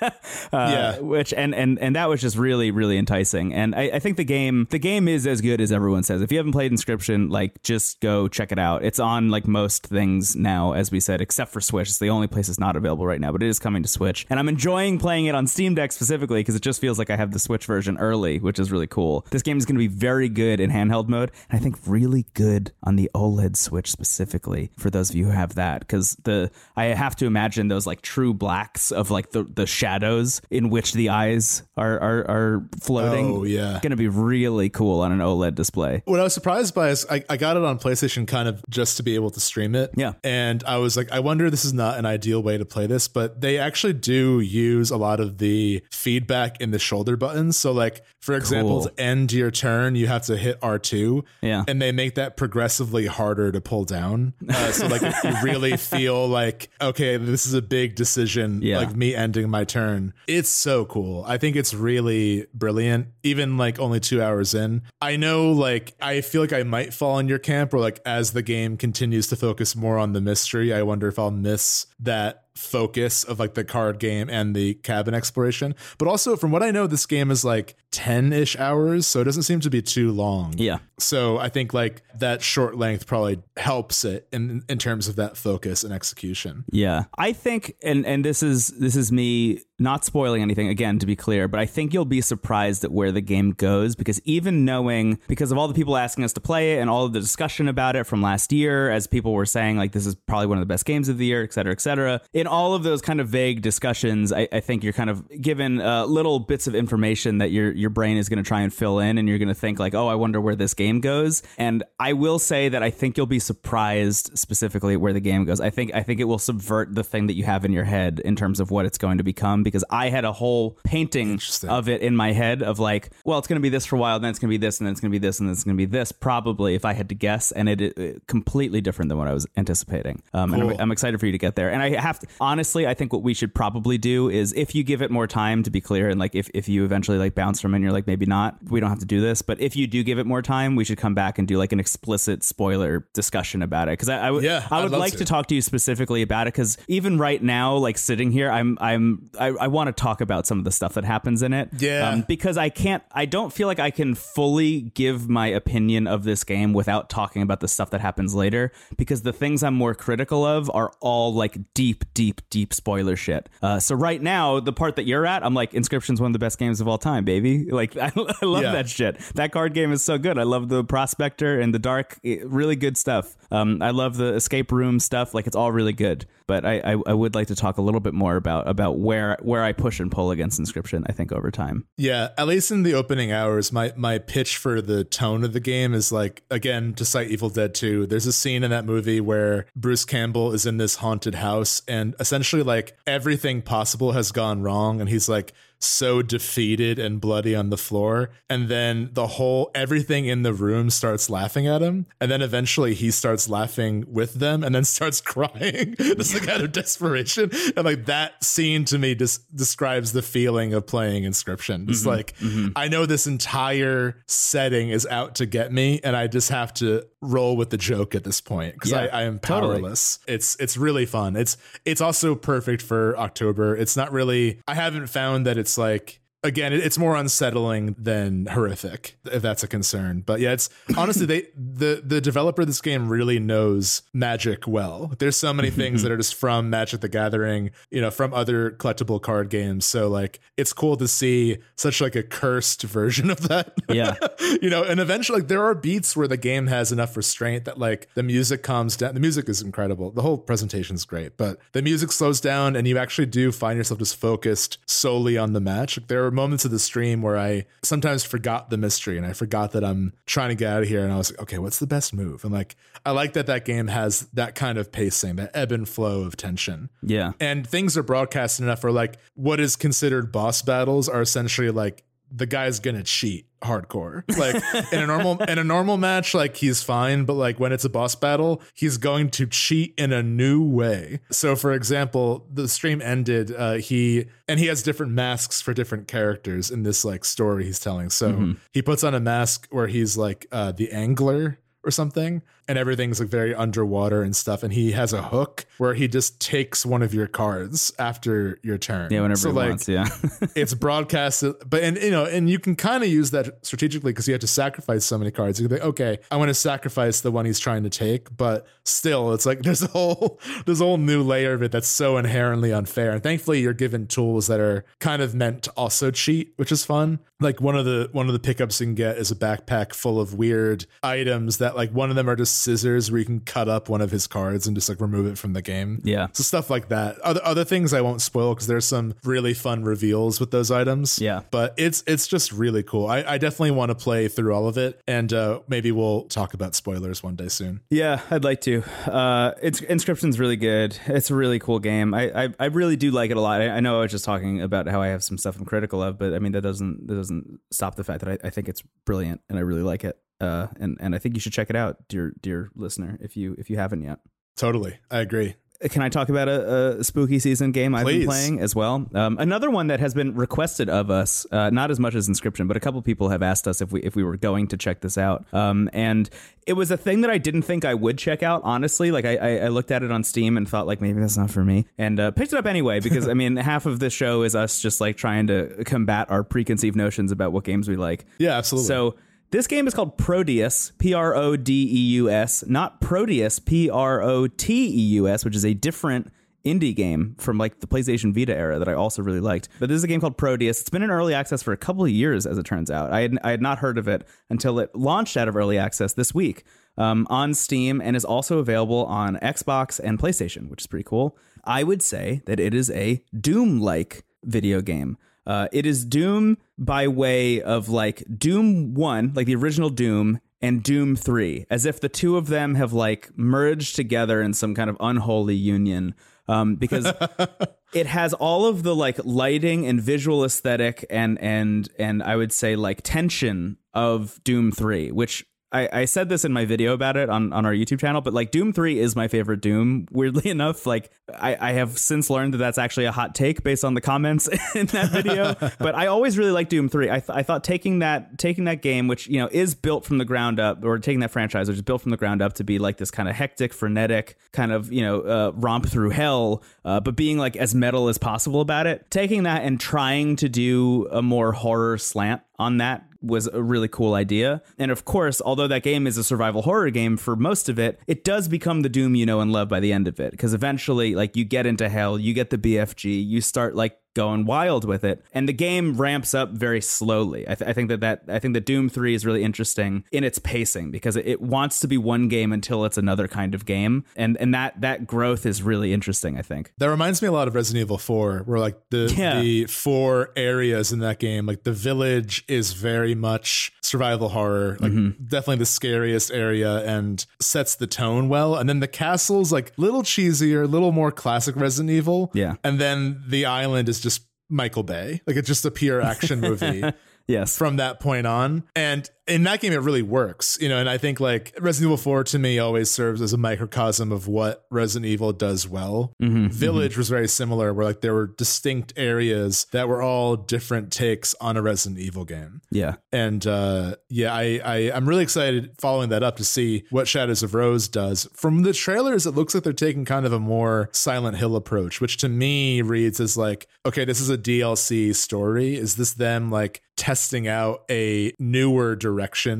Yeah. which and and and that was just really really enticing. And I, I think the game the game is as good as everyone says. If you haven't played inscryption like just go check it out. It's on like most things now as we said except for switch. It's the only place it's not available right now but it is coming to switch. And i'm enjoying playing it on steam deck specifically because it just feels like i have the switch version early which is really cool this game is going to be very good in handheld mode and i think really good on the oled switch specifically for those of you who have that because the i have to imagine those like true blacks of like the the shadows in which the eyes are are, are floating Oh, yeah. going to be really cool on an oled display What I was surprised by is I, I got it on PlayStation kind of just to be able to stream it. Yeah. And I was like, I wonder this is not an ideal way to play this, but they actually do use a lot of the feedback in the shoulder buttons. So, like, for example, Cool. to end your turn, you have to hit R2. Yeah. And they make that progressively harder to pull down. Uh, so, like, you (laughs) really feel like, okay, this is a big decision, Yeah. like me ending my turn. It's so cool. I think it's really brilliant, even like only two hours in. I know, like, I feel like I might fall in your camp, or like, as the game continues to focus more on the mystery, I wonder if I'll miss that focus of like the card game and the cabin exploration. But also, from what I know, this game is like 10 ish hours, so it doesn't seem to be too long. yeah So I think like that short length probably helps it in in terms of that focus and execution. Yeah. I think and and this is this is me not spoiling anything again to be clear, but I think you'll be surprised at where the game goes because even knowing because of all the people asking us to play it and all of the discussion about it from last year as people were saying like this is probably one of the best games of the year, et cetera, et cetera. In all of those kind of vague discussions, I, I think you're kind of given uh, little bits of information that your your brain is going to try and fill in and you're going to think like, "Oh, I wonder where this game goes." And I will say that I think you'll be surprised specifically where the game goes. I think I think it will subvert the thing that you have in your head in terms of what it's going to become because I had a whole painting of it in my head of like, well, it's going to be this for a while, then it's going to be this, and then it's going to be this, and then it's going to be this, probably if I had to guess, and it, it completely different than what I was anticipating. Um, and I'm, I'm excited for you to get there. And I have to honestly, I think what we should probably do is if you give it more time to be clear, and like if if you eventually like bounce from it, and you're like maybe not, we don't have to do this, but if you do give it more time, we should come back and do like an explicit spoiler discussion about it because I, I would Yeah, I I'd like to. to talk to you specifically about it because even right now, like sitting here, I'm I'm I, I want to talk about some of the stuff that happens in it. Yeah. because I can't. I don't feel like I can fully give my opinion of this game without talking about the stuff that happens later. Because the things I'm more critical of are all like deep, deep, deep spoiler shit. Uh, so right now, the part that you're at, I'm like, Inscryption's one of the best games of all time, baby. (laughs) Like I, I love Yeah. that shit. That card game is so good. I love the Prospector and the Dark. eh, Really good stuff. Um, I love the escape room stuff. Like it's all really good. But I, I, I would like to talk a little bit more about about where where I push and pull against Inscryption. I think over time. Yeah, at least in the opening hours, my my pitch for the tone of the game is like again to cite Evil Dead 2. There's a scene in that movie where Bruce Campbell is in this haunted house and essentially like everything possible has gone wrong and he's like so defeated and bloody on the floor. And then the whole everything in the room starts laughing at him. And then eventually he starts laughing with them and then (laughs) starts crying. just like out of desperation. And like that scene to me just describes the feeling of playing Inscryption. It's mm-hmm. like mm-hmm. I know this entire setting is out to get me, and I just have to roll with the joke at this point because Yeah, I, I am totally. powerless. It's it's really fun. It's it's also perfect for October. It's not really. I haven't found that it's like. Again, it's more unsettling than horrific, if that's a concern. But yeah, it's (coughs) honestly they the the developer of this game really knows Magic well. There's so many things that are just from Magic the Gathering, you know, from other collectible card games. So like, it's cool to see such like a cursed (laughs) version of that. Yeah. (laughs) you know, and eventually, like, there are beats where the game has enough restraint that like the music calms down. The music is incredible. The whole presentation is great, but the music slows down, and you actually do find yourself just focused solely on the match. Like, there are moments of the stream where I sometimes forgot the mystery, and I forgot that I'm trying to get out of here, and I was like, okay, what's the best move? And like, I like that that game has that kind of pacing, that ebb and flow of tension Yeah. and things are broadcasted enough where like what is considered boss battles are essentially like the guy's gonna cheat hardcore. Like in a normal in a normal match like he's fine but like when it's a boss battle he's going to cheat in a new way. So for example the stream ended uh he and he has different masks for different characters in this like story he's telling. So he puts on a mask where he's like uh the angler or something and everything's like very underwater and stuff and he has a hook where he just takes one of your cards after your turn Yeah, whenever so he like wants. Yeah. (laughs) it's broadcasted but and you know and you can kind of use that strategically because you have to sacrifice so many cards you can think okay i want to sacrifice the one he's trying to take but still it's like (laughs) there's a whole there's a whole new layer of it that's so inherently unfair and thankfully you're given tools that are kind of meant to also cheat which is fun like one of the one of the pickups you can get is a backpack full of weird items that like one of them are just scissors where you can cut up one of his cards and just like remove it from the game Yeah. so stuff like that. Other other things I won't spoil because there's some really fun reveals with those items. Yeah. but it's it's just really cool. I, I definitely want to play through all of it, and uh, maybe we'll talk about spoilers one day soon. Yeah, I'd like to. Uh, it's Inscryption's really good. It's a really cool game. I, I, I really do like it a lot. I, I know I was just talking about how I have some stuff I'm critical of, but I mean that doesn't that doesn't stop the fact that I, I think it's brilliant and I really like it. Uh, and and I think you should check it out, dear dear listener, if you if you haven't yet. Totally, I agree. Can I talk about a, a spooky season game I've been playing as well? Um, another one that has been requested of us, uh, not as much as Inscryption, but a couple people have asked us if we if we were going to check this out. Um, and it was a thing that I didn't think I would check out. Honestly, like I, I, I looked at it on Steam and thought like maybe that's not for me, and uh, picked it up anyway because I (laughs) mean half of the show is us just like trying to combat our preconceived notions about what games we like. Yeah, absolutely. So this game is called Prodeus, P R O D E U S, not Proteus, P R O T E U S, which is a different indie game from like the PlayStation Vita era that I also really liked. But this is a game called Prodeus. It's been in early access for a couple of years, as it turns out. I had, I had not heard of it until it launched out of early access this week um, on Steam and is also available on Xbox and PlayStation, which is pretty cool. I would say that it is a Doom like video game. Uh, it is Doom by way of like Doom 1, like the original Doom, and Doom 3, as if the two of them have like merged together in some kind of unholy union. Um, because (laughs) it has all of the like lighting and visual aesthetic and and and I would say like tension of Doom 3, which I, I said this in my video about it on, on our YouTube channel, but like Doom 3 is my favorite Doom. Weirdly (laughs) enough, like I, I have since learned that that's actually a hot take based on the comments (laughs) in that video. (laughs) but I always really liked Doom 3. I, th- I thought taking that taking that game, which you know is built from the ground up, or taking that franchise, which is built from the ground up to be like this kind of hectic, frenetic kind of you know uh, romp through hell, uh, but being like as metal as possible about it. Taking that and trying to do a more horror slant on that was a really cool idea. And of course, although that game is a survival horror game for most of it, it does become the Doom you know and love by the end of it. Because eventually, like, you get into hell, you get the BFG, you start, like, going wild with it and the game ramps up very slowly I, th- I think that that i think that doom 3 is really interesting in its pacing because it, it wants to be one game until it's another kind of game and and that that growth is really interesting i think That reminds me a lot of Resident Evil 4, where like the (laughs) Yeah. the four areas in that game, like the village is very much survival horror, like Mm-hmm. definitely the scariest area and sets the tone well. And then the castle's like a little cheesier, a little more classic Resident Evil. Yeah. And then the island is just Michael Bay. Like it's just a pure action movie. (laughs) Yes. from that point on. And in that game, it really works, you know. And I think like Resident Evil 4 to me always serves as a microcosm of what Resident Evil does well. Mm-hmm, Village was very similar, where like there were distinct areas that were all different takes on a Resident Evil game. Yeah. And uh, yeah, I, I I'm really excited following that up to see what Shadows of Rose does. From the trailers, it looks like they're taking kind of a more Silent Hill approach, which to me reads as like, okay, this is a DLC story. Is this them like testing out a newer direction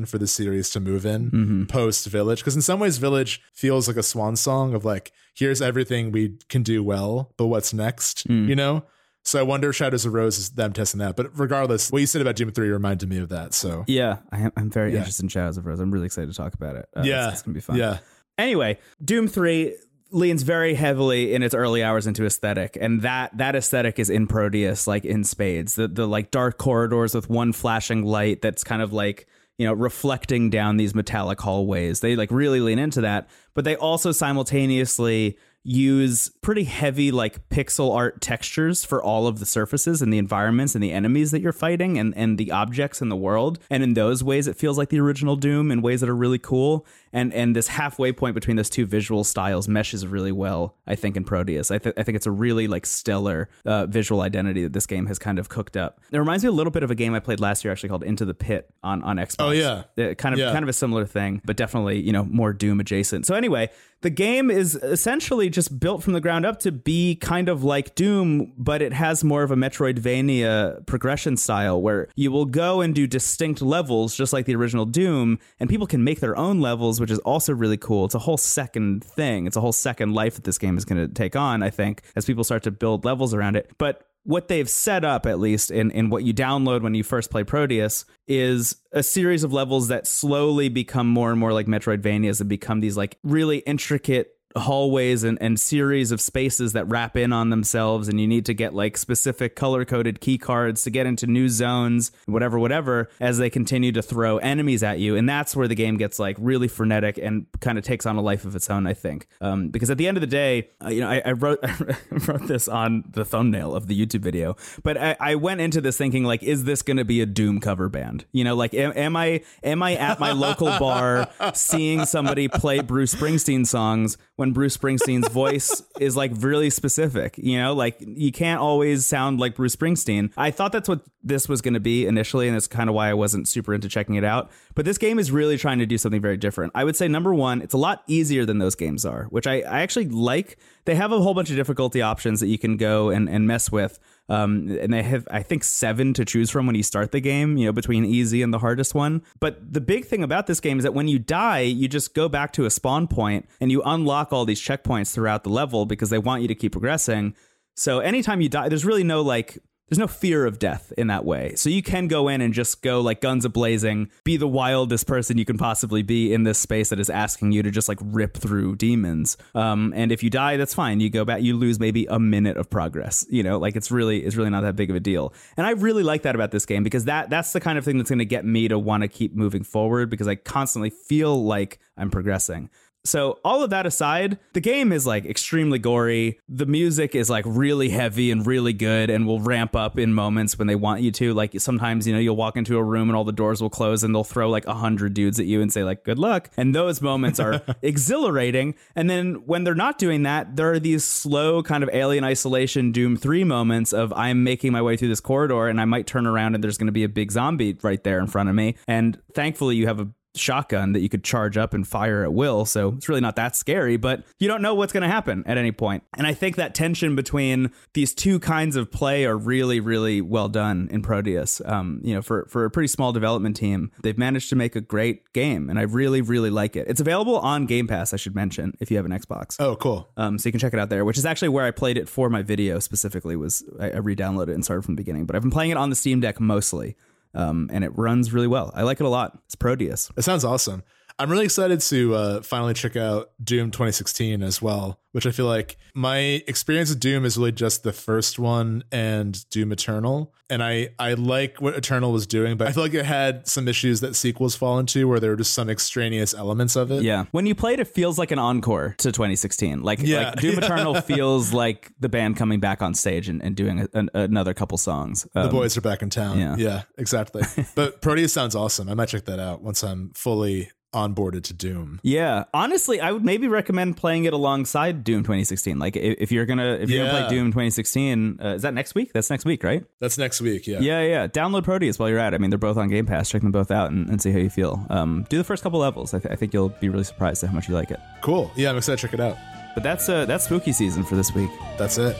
for the series to move in post Village? Because in some ways, Village feels like a swan song of like, here's everything we can do well, but what's next? You know. So I wonder if Shadows of Rose is them testing that. But regardless, what you said about Doom 3 reminded me of that. So Yeah. I am, I'm very Yeah. interested in Shadows of Rose. I'm really excited to talk about it. Uh, yeah, It's, it's going to be fun. Yeah. Anyway, Doom 3 leans very heavily in its early hours into aesthetic and that that aesthetic is in Prodeus like in spades the the like dark corridors with one flashing light that's kind of like you know reflecting down these metallic hallways. They like really lean into that but they also simultaneously use pretty heavy like pixel art textures for all of the surfaces and the environments and the enemies that you're fighting and and the objects in the world. And in those ways it feels like the original doom in ways that are really cool. And and this halfway point between those two visual styles meshes really well i think in prodeus. I, th- I think it's a really like stellar uh, visual identity that this game has kind of cooked up. It reminds me a little bit of a game i played last year actually called into the pit on on xbox. Oh, yeah. Uh, kind of Yeah. kind of a similar thing but definitely you know more doom adjacent. So anyway the game is essentially just built from the ground up to be kind of like Doom, but it has more of a Metroidvania progression style where you will go and do distinct levels, just like the original Doom, and people can make their own levels, which is also really cool. It's a whole second thing. It's a whole second life that this game is going to take on, I think, as people start to build levels around it. But what they've set up, at least in, in what you download when you first play Prodeus, is a series of levels that slowly become more and more like Metroidvanias and become these like really intricate hallways and, and series of spaces that wrap in on themselves and you need to get like specific color coded key cards to get into new zones whatever whatever as they continue to throw enemies at you. And that's where the game gets like really frenetic and kind of takes on a life of its own i think. Um, because at the end of the day uh, you know I, I wrote (laughs) I wrote this on the thumbnail of the youtube video but I, I went into this thinking like is this going to be a doom cover band? You know like am, am i am i at my local bar (laughs) seeing somebody play bruce springsteen songs when Bruce Springsteen's voice is like really specific, you know, like you can't always sound like Bruce Springsteen. I thought that's what this was going to be initially, and that's kind of why I wasn't super into checking it out. But this game is really trying to do something very different. I would say number one, it's a lot easier than those games are, which I, I actually like. They have a whole bunch of difficulty options that you can go and, and mess with. Um, and they have, I think, seven to choose from when you start the game, you know, between easy and the hardest one. But the big thing about this game is that when you die, you just go back to a spawn point and you unlock all these checkpoints throughout the level because they want you to keep progressing. So anytime you die, there's really no like, there's no fear of death in that way. So you can go in and just go like guns a blazing, be the wildest person you can possibly be in this space that is asking you to just like rip through demons. Um, and if you die, that's fine. You go back, you lose maybe a minute of progress. You know, like it's really it's really not that big of a deal. And I really like that about this game because that that's the kind of thing that's going to get me to want to keep moving forward because I constantly feel like I'm progressing. So all of that aside, the game is like extremely gory. The music is like really heavy and really good and will ramp up in moments when they want you to. Like sometimes, you know, you'll walk into a room and all the doors will close and they'll throw like a hundred dudes at you and say like, good luck. And those moments are (laughs) exhilarating. And then when they're not doing that, there are these slow kind of alien isolation Doom 3 moments of I'm making my way through this corridor and I might turn around and there's going to be a big zombie right there in front of me. And thankfully you have a shotgun that you could charge up and fire at will. So it's really not that scary, but you don't know what's going to happen at any point. And I think that tension between these two kinds of play are really, really well done in Prodeus. Um, you know, for, for a pretty small development team, they've managed to make a great game and I really, really like it. It's available on Game Pass, I should mention, if you have an Xbox. Oh, cool. Um, so you can check it out there, which is actually where I played it for my video specifically. Was I, I re-downloaded it and started from the beginning, but I've been playing it on the Steam Deck mostly, um, and it runs really well. I like it a lot. It's Prodeus. It sounds awesome. I'm really excited to uh, finally check out Doom 2016 as well, which I feel like my experience with Doom is really just the first one and Doom Eternal. And I, I like what Eternal was doing, but I feel like it had some issues that sequels fall into where there were just some extraneous elements of it. Yeah. When you play it, it feels like an encore to 2016. Like, Yeah. like Doom (laughs) Eternal feels like the band coming back on stage and, and doing a, an, another couple songs. The Um, boys are back in town. yeah. Yeah, exactly. but Prodeus sounds awesome. I might check that out once I'm fully onboarded to Doom. Yeah, honestly, I would maybe recommend playing it alongside Doom 2016. Like, if, if you're gonna if you're gonna play Doom 2016, uh, is that next week? That's next week, right? That's next week. Yeah. Yeah, yeah. Download Prodeus while you're at it. I mean, they're both on Game Pass. Check them both out and, and see how you feel. Um, do the first couple levels. I, th- I think you'll be really surprised at how much you like it. Cool. Yeah, I'm excited to check it out. But that's uh, that's spooky season for this week. That's it.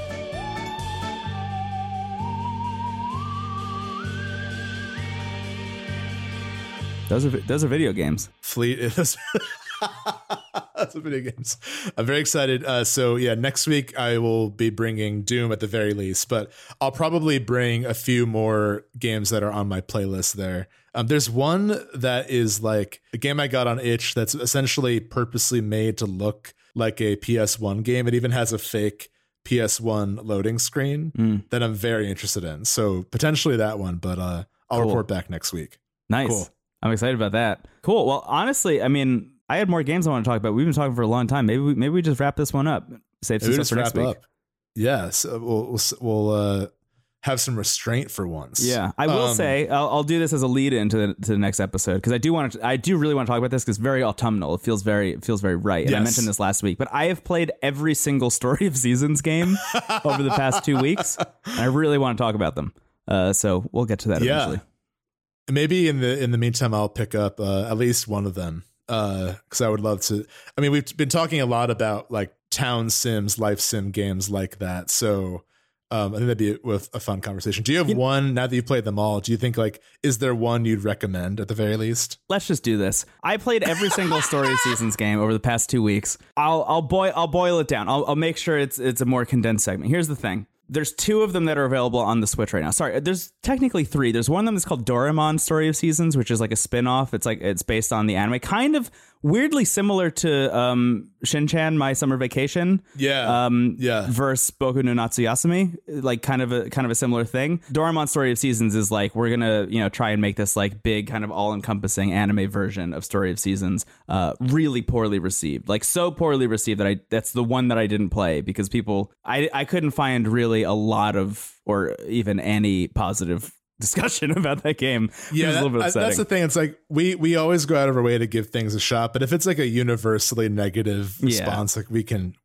Those are those are video games. Fleet is. That's a video games. I'm very excited. Uh, so yeah, next week I will be bringing Doom at the very least, but I'll probably bring a few more games that are on my playlist there. Um, there's one that is like a game I got on itch that's essentially purposely made to look like a PS1 game. It even has a fake PS1 loading screen that I'm very interested in. So potentially that one, but uh, I'll Cool. report back next week. Nice. Cool. I'm excited about that. Cool. Well, honestly, I mean, I had more games I want to talk about. We've been talking for a long time. Maybe we, maybe we just wrap this one up. Save some stuff for next week. up. Yeah, so we'll we'll, we'll uh, have some restraint for once. Yeah, I will Um, say I'll, I'll do this as a lead into the, to the next episode because I do want to. I do really want to talk about this because it's very autumnal. It feels very it feels very right. And I mentioned this last week, but I have played every single (laughs) Story of Seasons game over the past two weeks, and I really want to talk about them. Uh, so we'll get to that Yeah. eventually. Maybe in the in the meantime, I'll pick up uh, at least one of them because I would love to. I mean, we've been talking a lot about like town sims, life sim games like that. So um, I think that'd be with a fun conversation. Do you have one now that you've played them all? Do you think like is there one you'd recommend at the very least? Let's just do this. I played every single Story Seasons game over the past two weeks. I'll I'll boil I'll boil it down. I'll, I'll make sure it's it's a more condensed segment. Here's the thing. There's two of them that are available on the Switch right now. Sorry, there's technically three. There's one of them that's called Doraemon Story of Seasons, which is like a spin-off. It's like it's based on the anime, kind of weirdly similar to um Shin-Chan My Summer Vacation. Yeah, Um yeah. versus Boku no Natsuyasumi, like kind of a kind of a similar thing. Doraemon Story of Seasons is like we're gonna you know try and make this like big kind of all encompassing anime version of Story of Seasons. Uh, really poorly received, like so poorly received that I that's the one that I didn't play because people I I couldn't find really a lot of or even any positive (laughs) discussion about that game. Yeah, it a little bit that- that's the thing. It's like we we always go out of our way to give things a shot, but if it's like a universally negative Yeah. response, like we can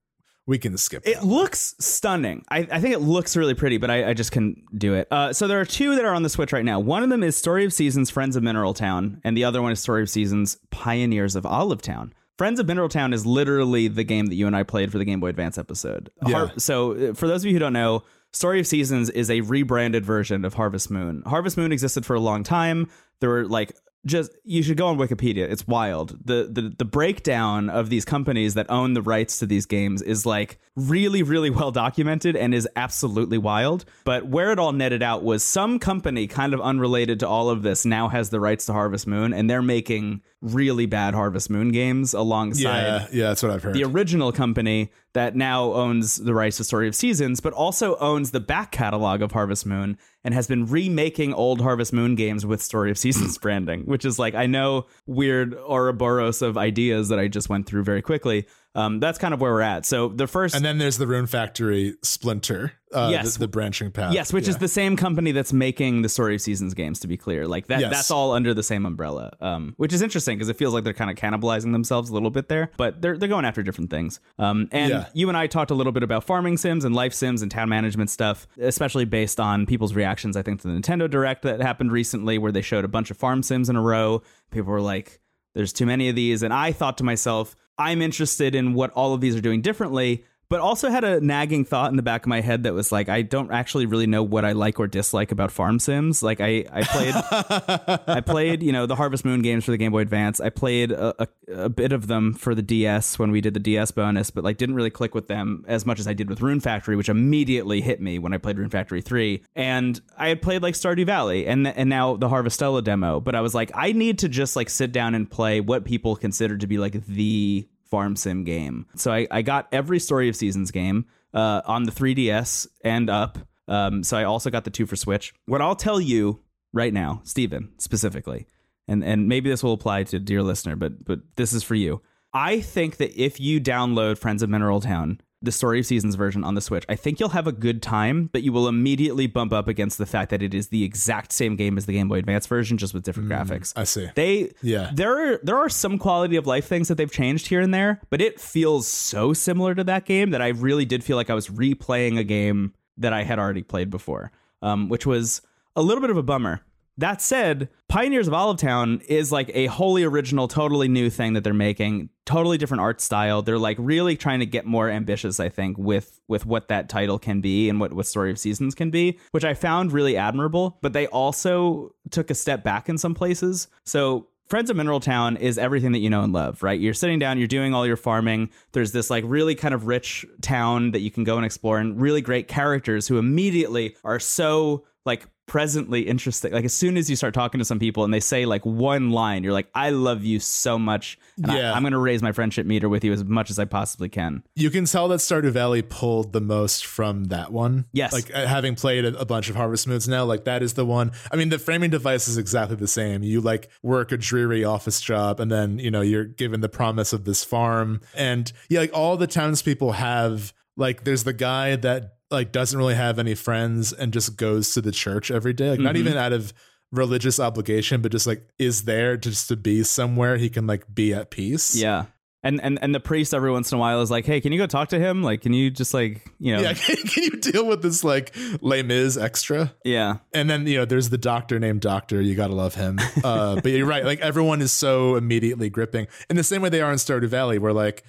we can skip. It looks stunning. I, I think it looks really pretty, but I, I just couldn't do it. Uh, so there are two that are on the Switch right now. One of them is Story of Seasons, Friends of Mineral Town, and the other one is Story of Seasons, Pioneers of Olive Town. Friends of Mineral Town is literally the game that you and I played for the Game Boy Advance episode. Yeah. so uh, for those of you who don't know, Story of Seasons is a rebranded version of Harvest Moon. Harvest Moon existed for a long time. There were like just you should go on Wikipedia. It's wild. The the the breakdown of these companies that own the rights to these games is like really really (laughs) well documented and is absolutely wild. But where it all netted out was some company kind of unrelated to all of this now has the rights to Harvest Moon and they're making really bad Harvest Moon games alongside yeah, yeah, that's what I've heard. the original company that now owns the rights to Story of Seasons, but also owns the back catalog of Harvest Moon and has been remaking old Harvest Moon games with Story of Seasons (clears throat) branding, which is like I know weird Ouroboros of ideas that I just went through very quickly. Um, that's kind of where we're at. So the first and then there's the Rune Factory Splinter. Uh, Yes. the, the branching path. Yes, which is the same company that's making the Story of Seasons games. To be clear, like that, Yes. that's all under the same umbrella. Um, which is interesting because it feels like they're kind of cannibalizing themselves a little bit there, but they're they're going after different things. Um, and Yeah. you and I talked a little bit about farming sims and life sims and town management stuff, especially based on people's reactions. I think to the Nintendo Direct that happened recently, where they showed a bunch of farm sims in a row. People were like, "There's too many of these," and I thought to myself, "I'm interested in what all of these are doing differently." but also had a nagging thought in the back of my head that was like, I don't actually really know what I like or dislike about farm sims. Like I, I played, (laughs) I played, you know, the Harvest Moon games for the Game Boy Advance. I played a, a, a bit of them for the DS when we did the DS bonus, but like didn't really click with them as much as I did with Rune Factory, which immediately hit me when I played Rune Factory 3. And I had played like Stardew Valley and and now the Harvestella demo, but I was like, I need to just like sit down and play what people consider to be like the farm sim game. So I, I got every Story of Seasons game uh, on the 3DS and up. Um, so I also got the two for Switch. What I'll tell you right now, Steven, specifically, and, and maybe this will apply to dear listener, but but this is for you. I think that if you download Friends of Mineral Town, the Story of Seasons version on the Switch, I think you'll have a good time, but you will immediately bump up against the fact that it is the exact same game as the Game Boy Advance version, just with different graphics. I see. They Yeah. There are there are some quality of life things that they've changed here and there, but it feels so similar to that game that I really did feel like I was replaying a game that I had already played before, um, which was a little bit of a bummer. That said, Pioneers of Olive Town is like a wholly original, totally new thing that they're making. Totally different art style. They're like really trying to get more ambitious, I think, with with what that title can be and what what Story of Seasons can be, which I found really admirable. But they also took a step back in some places. So Friends of Mineral Town is everything that you know and love, right? You're sitting down, you're doing all your farming. There's this like really kind of rich town that you can go and explore, and really great characters who immediately are so like presently interesting. Like as soon as you start talking to some people and they say like one line, you're like, I love you so much. And Yeah. I, am going to raise my friendship meter with you as much as I possibly can. You can tell that Stardew Valley pulled the most from that one. Yes. Like uh, having played a, a bunch of Harvest Moons now, like that is the one. I mean, the framing device is exactly the same. You like work a dreary office job and then, you know, you're given the promise of this farm. And yeah, like all the townspeople have, like, there's the guy that like doesn't really have any friends and just goes to the church every day. Like, not even out of religious obligation, but just like is there just to be somewhere he can like be at peace. Yeah. And, and and the priest every once in a while is like, hey, can you go talk to him? Like, can you just like, you know, Yeah, can, (laughs) can you deal with this like Les Mis extra? yeah. And then you know, there's the doctor named Doctor. You gotta love him. Uh, but you're right. Like everyone is so immediately gripping in the same way they are in Stardew Valley, where like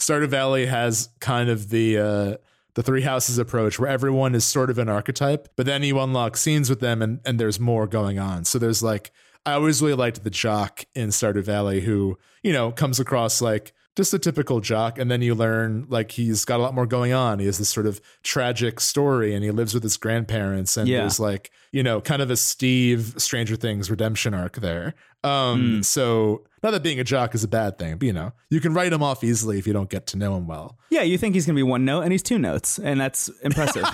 Stardew Valley has kind of the uh, the three houses approach, where everyone is sort of an archetype, but then you unlock scenes with them, and and there's more going on. So there's like I always really liked the jock in Stardew Valley, who you know comes across like just a typical jock and then you learn like he's got a lot more going on he has this sort of tragic story and he lives with his grandparents and Yeah. there's like you know kind of a steve stranger things redemption arc there um so not that being a jock is a bad thing but you know you can write him off easily if you don't get to know him well Yeah, you think he's going to be one note and he's two notes, and that's impressive.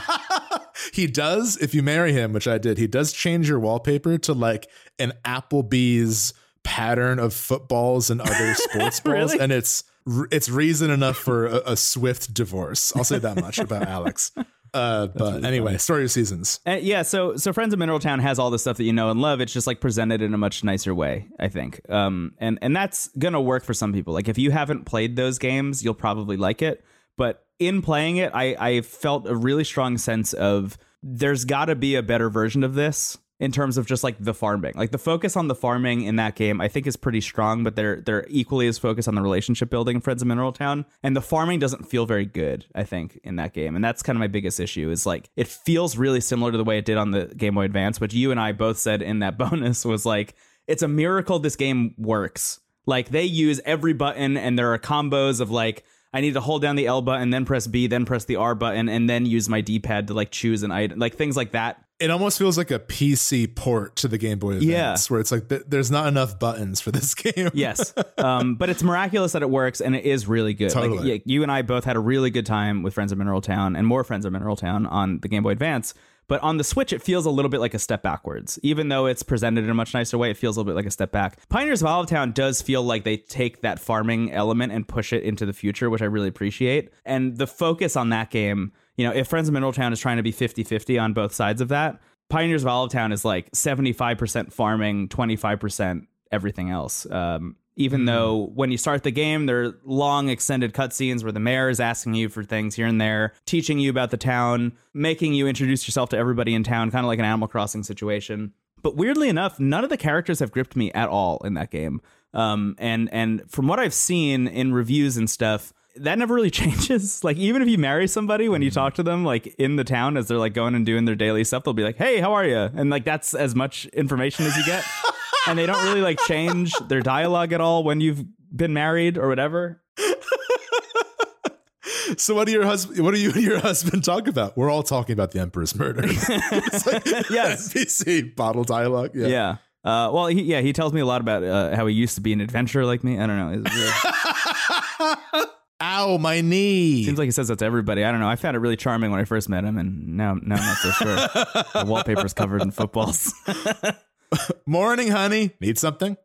(laughs) he does if you marry him which i did he does change your wallpaper to like an applebee's pattern of footballs and other (laughs) sports balls Really? and it's it's reason enough for a, a swift divorce i'll say that much about (laughs) alex uh but anyway story of seasons Uh, yeah, so so Friends of Mineral Town has all the stuff that you know and love. It's just like presented in a much nicer way, I think. Um, and and that's gonna work for some people. Like if you haven't played those games, you'll probably like it. But in playing it, I I felt a really strong sense of there's got to be a better version of this in terms of just like the farming. Like the focus on the farming in that game, I think is pretty strong, but they're they're equally as focused on the relationship building in Friends of Mineral Town. And the farming doesn't feel very good, I think, in that game. And that's kind of my biggest issue is like it feels really similar to the way it did on the Game Boy Advance, which you and I both said in that (laughs) bonus was like, it's a miracle this game works. Like they use every button and there are combos of like I need to hold down the L button, then press B, then press the R button, and then use my D pad to like choose an item, like things like that. It almost feels like a PC port to the Game Boy Advance, Yeah. where it's like th- there's not enough buttons for this (laughs) game. Yes, um, but it's miraculous that it works, and it is really good. Like, yeah, you and I both had a really good time with Friends of Mineral Town, and more Friends of Mineral Town on the Game Boy Advance. But on the Switch, it feels a little bit like a step backwards. Even though it's presented in a much nicer way, it feels a little bit like a step back. Pioneers of Olive Town does feel like they take that farming element and push it into the future, which I really appreciate. And the focus on that game, you know, if Friends of Mineral Town is trying to be 50 50 on both sides of that, Pioneers of Town is like 75% farming, 25% everything else. Um, even though when you start the game, there are long extended cutscenes where the mayor is asking you for things here and there, teaching you about the town, making you introduce yourself to everybody in town, kind of like an Animal Crossing situation. But weirdly enough, none of the characters have gripped me at all in that game. Um, and and from what I've seen in reviews and stuff, that never really (laughs) changes. Like even if you marry somebody, when you talk to them, like in the town as they're like going and doing their daily stuff, they'll be like, "Hey, how are you?" And like that's as much information as you get. (laughs) and they don't really like change their dialogue at all when you've been married or whatever. So what do your husband? What do you and your husband talk about? We're all talking about the emperor's murder. (laughs) it's like (laughs) Yes. NPC bottle dialogue. Yeah. Yeah. Uh, well, he, yeah, he tells me a lot about uh, how he used to be an adventurer like me. I don't know. (laughs) Ow, my knee. Seems like he says that to everybody. I don't know. I found it really charming when I first met him, and now, now I'm not so sure. the wallpaper's covered in footballs. (laughs) Morning, honey. Need something?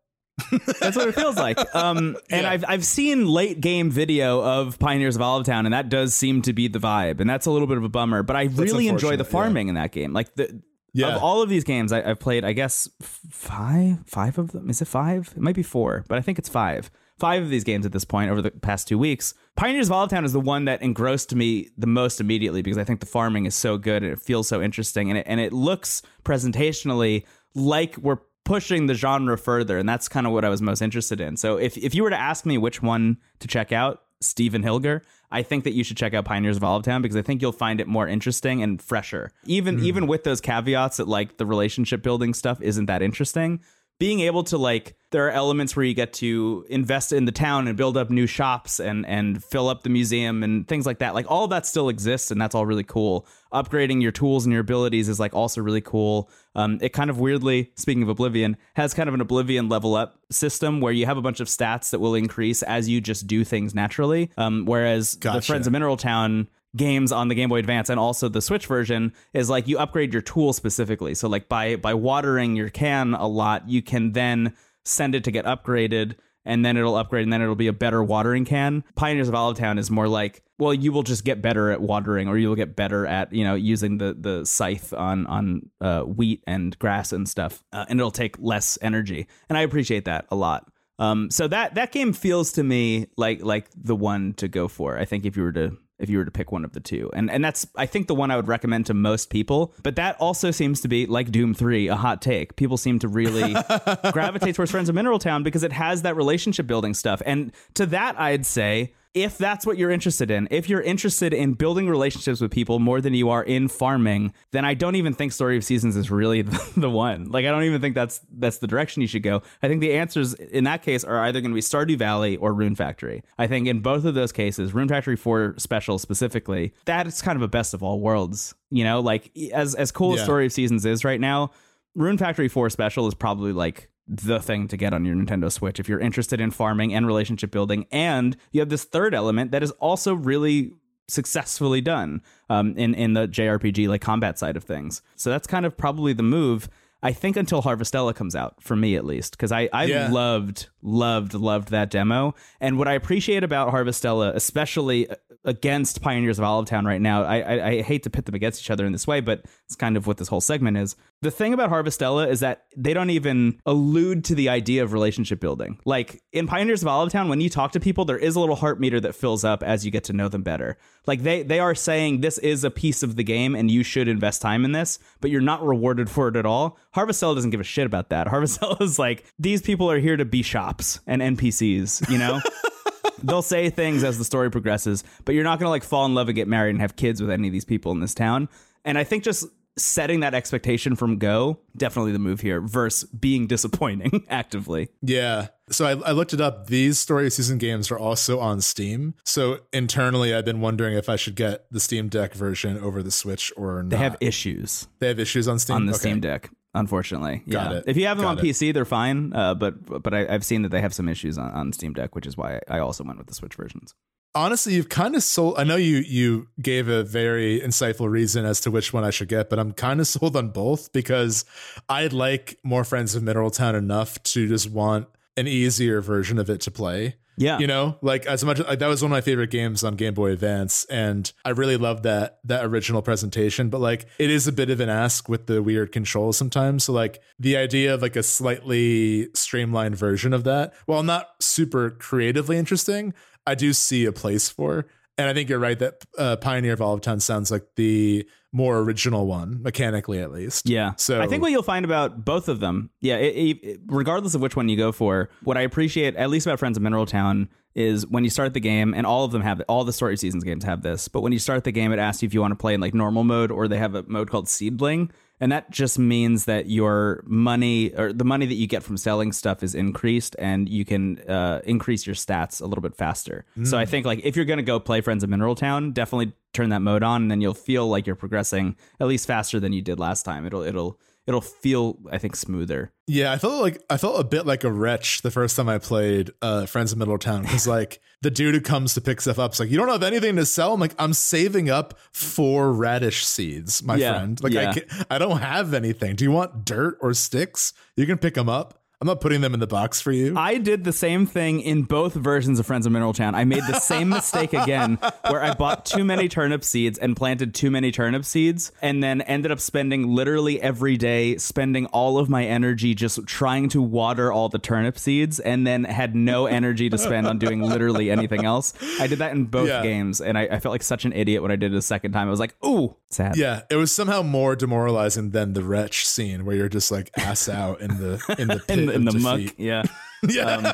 That's what it feels like. Um, (laughs) and Yeah. I've I've seen late game video of Pioneers of Olive Town, and that does seem to be the vibe, and that's a little bit of a bummer. But I really enjoy the unfortunate, yeah. farming in that game. Like the Yeah. of all of these games, I, I've played. I guess five five of them. Is it five? It might be four, but I think it's five. Five of these games at this point over the past two weeks. Pioneers of Olive Town is the one that engrossed me the most immediately because I think the farming is so good and it feels so interesting and it and it looks presentationally like we're pushing the genre further and that's kind of what I was most interested in. So if if you were to ask me which one to check out, Stephen Hilger, I think that you should check out Pioneers of Olive Town because I think you'll find it more interesting and fresher. Even hmm. even with those caveats that like the relationship building stuff isn't that interesting. Being able to like there are elements where you get to invest in the town and build up new shops and and fill up the museum and things like that. Like all that still exists and that's all really cool. Upgrading your tools and your abilities is like also really cool. Um, it kind of weirdly, speaking of Oblivion, has kind of an Oblivion level up system where you have a bunch of stats that will increase as you just do things naturally. Um, whereas the Friends of Mineral Town games on the Game Boy Advance and also the Switch version is like you upgrade your tool specifically. So like by by watering your can a lot, you can then send it to get upgraded and then it'll upgrade and then it'll be a better watering can. Pioneers of Olive Town is more like, well, you will just get better at watering or you will get better at, you know, using the the scythe on on uh, wheat and grass and stuff. Uh, and it'll take less energy. And I appreciate that a lot. Um, so that that game feels to me like like the one to go for. I think if you were to if you were to pick one of the two, and and that's I think the one I would recommend to most people. But that also seems to be like Doom Three, a hot take. People seem to really (laughs) gravitate towards Friends of Mineral Town because it has that relationship building stuff. And to that, I'd say. If that's what you're interested in, if you're interested in building relationships with people more than you are in farming, then I don't even think Story of Seasons is really (laughs) the, one. Like I don't even think that's that's the direction you should go. I think the answers in that case are either going to be Stardew Valley or Rune Factory. I think in both of those cases, Rune Factory 4 special specifically, that is kind of a best of all worlds. You know, like as as cool as Story of Seasons is right now, Rune Factory 4 special is probably like the thing to get on your Nintendo Switch if you're interested in farming and relationship building. And you have this third element that is also really successfully done um, in in the JRPG like combat side of things. So that's kind of probably the move. I think until Harvestella comes out, for me at least, because I I Yeah. loved loved loved that demo. And what I appreciate about Harvestella, especially against Pioneers of Olive Town right now, I, I I hate to pit them against each other in this way, but it's kind of what this whole segment is. The thing about Harvestella is that they don't even allude to the idea of relationship building. Like in Pioneers of Olive Town, when you talk to people, there is a little heart meter that fills up as you get to know them better. Like they they are saying this is a piece of the game and you should invest time in this, but you're not rewarded for it at all. Harvestella doesn't give a shit about that. (laughs) Harvestella is like these people are here to be shops and NPCs, you know? (laughs) they'll say things as the story progresses, but you're not going to like fall in love and get married and have kids with any of these people in this town. And I think just setting that expectation from go definitely the move here versus being disappointing (laughs) actively. Yeah. So I, I looked it up. These story season games are also on Steam. So internally, I've been wondering if I should get the Steam Deck version over the Switch or not. They have issues they have issues on Steam on the Okay. Steam Deck. Unfortunately, Got yeah. it. If you have them Got on it. PC, they're fine. Uh, but but I, I've seen that they have some issues on, on Steam Deck, which is why I also went with the Switch versions. Honestly, you've kind of sold. I know you you gave a very insightful reason as to which one I should get, but I'm kind of (laughs) sold on both because I like more Friends of Mineral Town enough to just want an easier version of it to play. Yeah, you know like as much like that was one of my favorite games on game boy advance and i really loved that that original presentation but like it is a bit of an ask with the weird controls sometimes so like the idea of like a slightly streamlined version of that while not super creatively interesting i do see a place for and i think you're right that uh, pioneer of olive town sounds like the more original one mechanically at least. Yeah. So I think what you'll find about both of them, yeah, it, it, regardless of which one you go for, what I appreciate at least about Friends of Mineral Town is when you start the game, and all of them have all the story seasons games have this. But when you start the game, it asks you if you want to play in like normal mode or they have a mode called Seedling, and that just means that your money or the money that you get from selling stuff is increased, and you can uh, increase your stats a little bit faster. So I think like if you're gonna go play Friends of Mineral Town, definitely turn that mode on, and then you'll feel like you're progressing at least faster than you did last time. It'll it'll it'll feel I think smoother. Yeah, I felt like I felt a bit like a wretch the first time I played uh, Friends of Middletown because (laughs) like the dude who comes to pick stuff up is like, you don't have anything to sell. I'm like, I'm saving up four radish seeds, my Yeah, friend. Like yeah. I can I don't have anything. Do you want dirt or sticks? You can pick them up. I'm not putting them in the box for you. I did the same thing in both versions of Friends of Mineral Town. I made the same (laughs) mistake again where I bought too many turnip seeds and planted too many turnip seeds and then ended up spending literally every day spending all of my energy just trying to water all the turnip seeds and then had no (laughs) energy to spend on doing literally anything else. I did that in both Yeah. games and I, I felt like such an idiot when I did it a second time. I was like, ooh, sad. yeah, it was somehow more demoralizing than the wretch scene where you're just like ass out in the in the (laughs) pit in, the- in the muck. defeat. Yeah. (laughs) Yeah.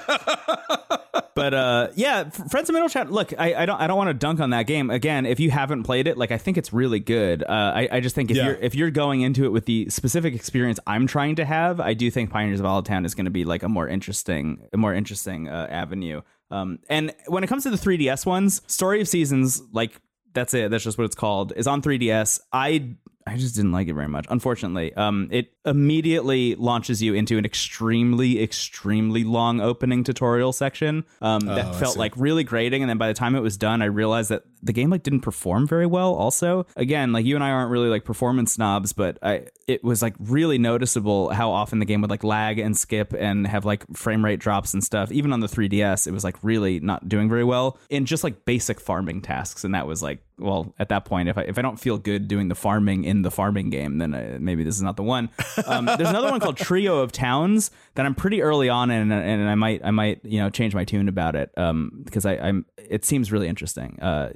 but uh yeah friends of middle chat look i, I don't i don't want to dunk on that game again if you haven't played it like i think it's really good uh i, I just think if Yeah. you're if you're going into it with the specific experience i'm trying to have i do think pioneers of Town is going to be like a more interesting a more interesting uh, avenue um and when it comes to the 3ds ones story of seasons like that's it that's just what it's called is on 3ds i I just didn't like it very much. Unfortunately, um, it immediately launches you into an extremely, extremely long opening tutorial section um, that Oh, felt like really grating. And then by the time it was done, I realized that the game like didn't perform very well. Also, again, like you and I aren't really like performance snobs, but I it was like really noticeable how often the game would like lag and skip and have like frame rate drops and stuff. Even on the 3DS, it was like really not doing very well in just like basic farming tasks. And that was like, well, at that point, if I if I don't feel good doing the farming in the farming game, then uh, maybe this is not the one. Um, (laughs) there's another one called Trio of Towns that I'm pretty early on in, and I might I might you know change my tune about it um, because I, I'm it seems really interesting. Uh,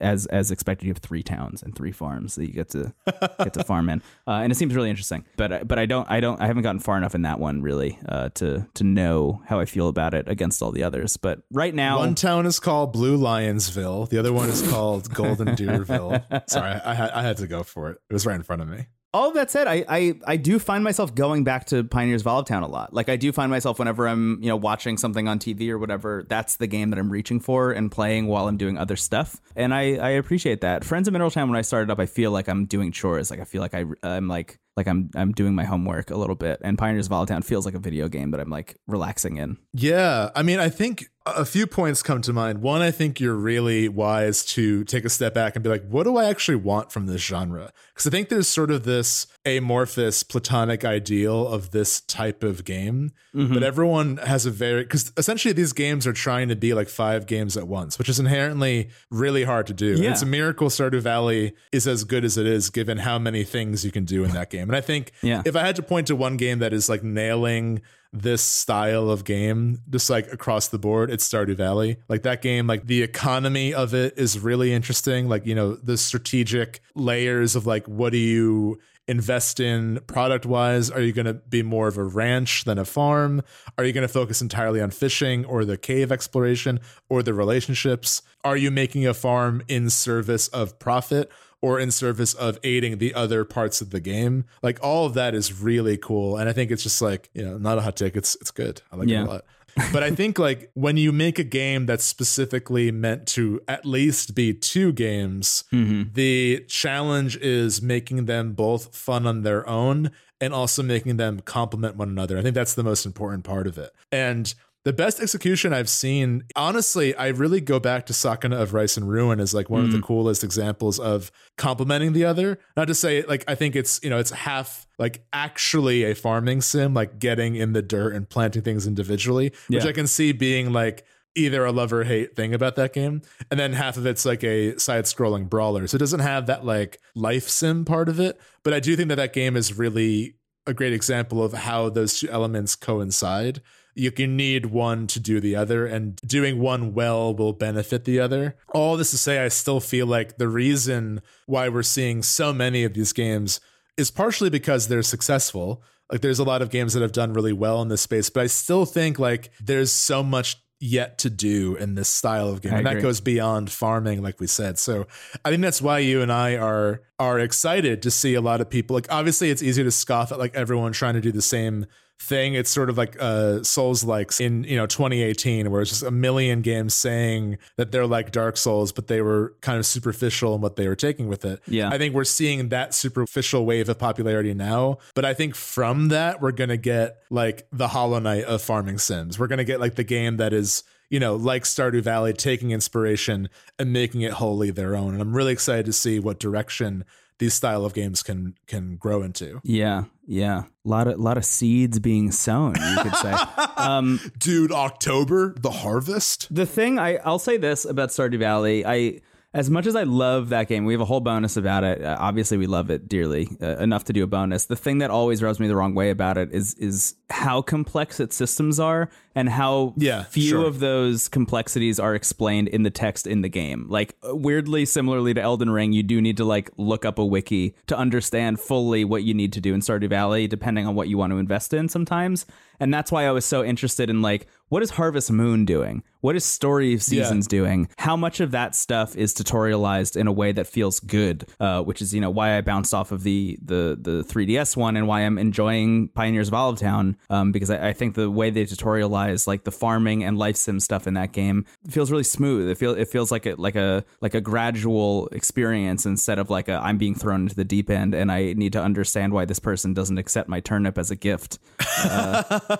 as as expected, you have three towns and three farms that you get to get to farm in, (laughs) uh, and it seems really interesting. But but I don't I don't I haven't gotten far enough in that one really uh, to to know how I feel about it against all the others. But right now, One town is called Blue Lionsville. The other one is called Golden Deerville. (laughs) Sorry, I I had to go for it. It was right in front of me. All that said, I, I I do find myself going back to Pioneers Town a lot. Like I do find myself whenever I'm you know watching something on TV or whatever, that's the game that I'm reaching for and playing while I'm doing other stuff, and I I appreciate that. Friends of Mineral Town when I started up, I feel like I'm doing chores. Like I feel like I I'm like like I'm I'm doing my homework a little bit, and Pioneers Town feels like a video game that I'm like relaxing in. Yeah, I mean, I think a few points come to mind. One, I think you're really wise to take a step back and be like, what do I actually want from this genre? Because I think there's sort of this amorphous, platonic ideal of this type of game, mm-hmm. but everyone has a very because essentially these games are trying to be like five games at once, which is inherently really hard to do. Yeah. It's a miracle Stardew Valley is as good as it is, given how many things you can do in that game. And I think Yeah. if I had to point to one game that is like nailing this style of game just like across the board it's stardew valley. Like that game like the economy of it is really interesting. Like you know the strategic layers of like what do you invest in product wise are you going to be more of a ranch than a farm? Are you going to focus entirely on fishing or the cave exploration or the relationships? Are you making a farm in service of profit or in service of aiding the other parts of the game. Like all of that is really cool. And I think it's just like, you know, not a hot take. It's it's good. I like Yeah. it a lot. but I think like when you make a game that's specifically meant to at least be two games, mm-hmm. the challenge is making them both fun on their own and also making them complement one another. I think that's the most important part of it. And the best execution I've seen, honestly, I really go back to Sakuna of Rice and Ruin as like one of the mm. coolest examples of complementing the other. Not to say like I think it's you know it's half like actually a farming sim, like getting in the dirt and planting things individually, which Yeah. I can see being like either a love or hate thing about that game, and then half of it's like a side-scrolling brawler. So it doesn't have that like life sim part of it, but I do think that that game is really a great example of how those two elements coincide you can need one to do the other, and doing one well will benefit the other. All this to say, I still feel like the reason why we're seeing so many of these games is partially because they're successful. Like there's a lot of games that have done really well in this space, but I still think like there's so much yet to do in this style of game. I And that goes beyond farming, like we said. So I think that's why you and I are are excited to see a lot of people. Like obviously it's easy to scoff at like everyone trying to do the same thing. It's sort of like uh Souls likes in you know 2018, where it's just a million games saying that they're like Dark Souls, but they were kind of superficial in what they were taking with it. Yeah. I think we're seeing that superficial wave of popularity now. But I think from that we're gonna get like the Hollow Knight of farming sims. We're gonna get like the game that is you know, like Stardew Valley, taking inspiration and making it wholly their own. And I'm really excited to see what direction these style of games can can grow into. Yeah, yeah. A lot of lot of seeds being sown, you could say. (laughs) um, Dude, October, the harvest. the thing I I'll say this about Stardew Valley, I as much as I love that game, we have a whole bonus about it. Uh, obviously, we love it dearly uh, enough to do a bonus. The thing that always rubs me the wrong way about it is is how complex its systems are and how Yeah, few sure. of those complexities are explained in the text in the game. Like uh, weirdly similarly to Elden Ring, you do need to like look up a wiki to understand fully what you need to do in Stardew Valley, depending on what you want to invest in sometimes. And that's why I was so interested in like what is Harvest Moon doing? What is Story of Seasons doing? How much of that stuff is tutorialized in a way that feels good? Uh, which is you know why I bounced off of the the the 3ds one and why I'm enjoying Pioneers of Olive Town um, because I, I think the way they tutorialize like the farming and life sim stuff in that game feels really smooth. It feels it feels like a like a like a gradual experience instead of like a I'm being thrown into the deep end and I need to understand why this person doesn't accept my turnip as a gift. (laughs) I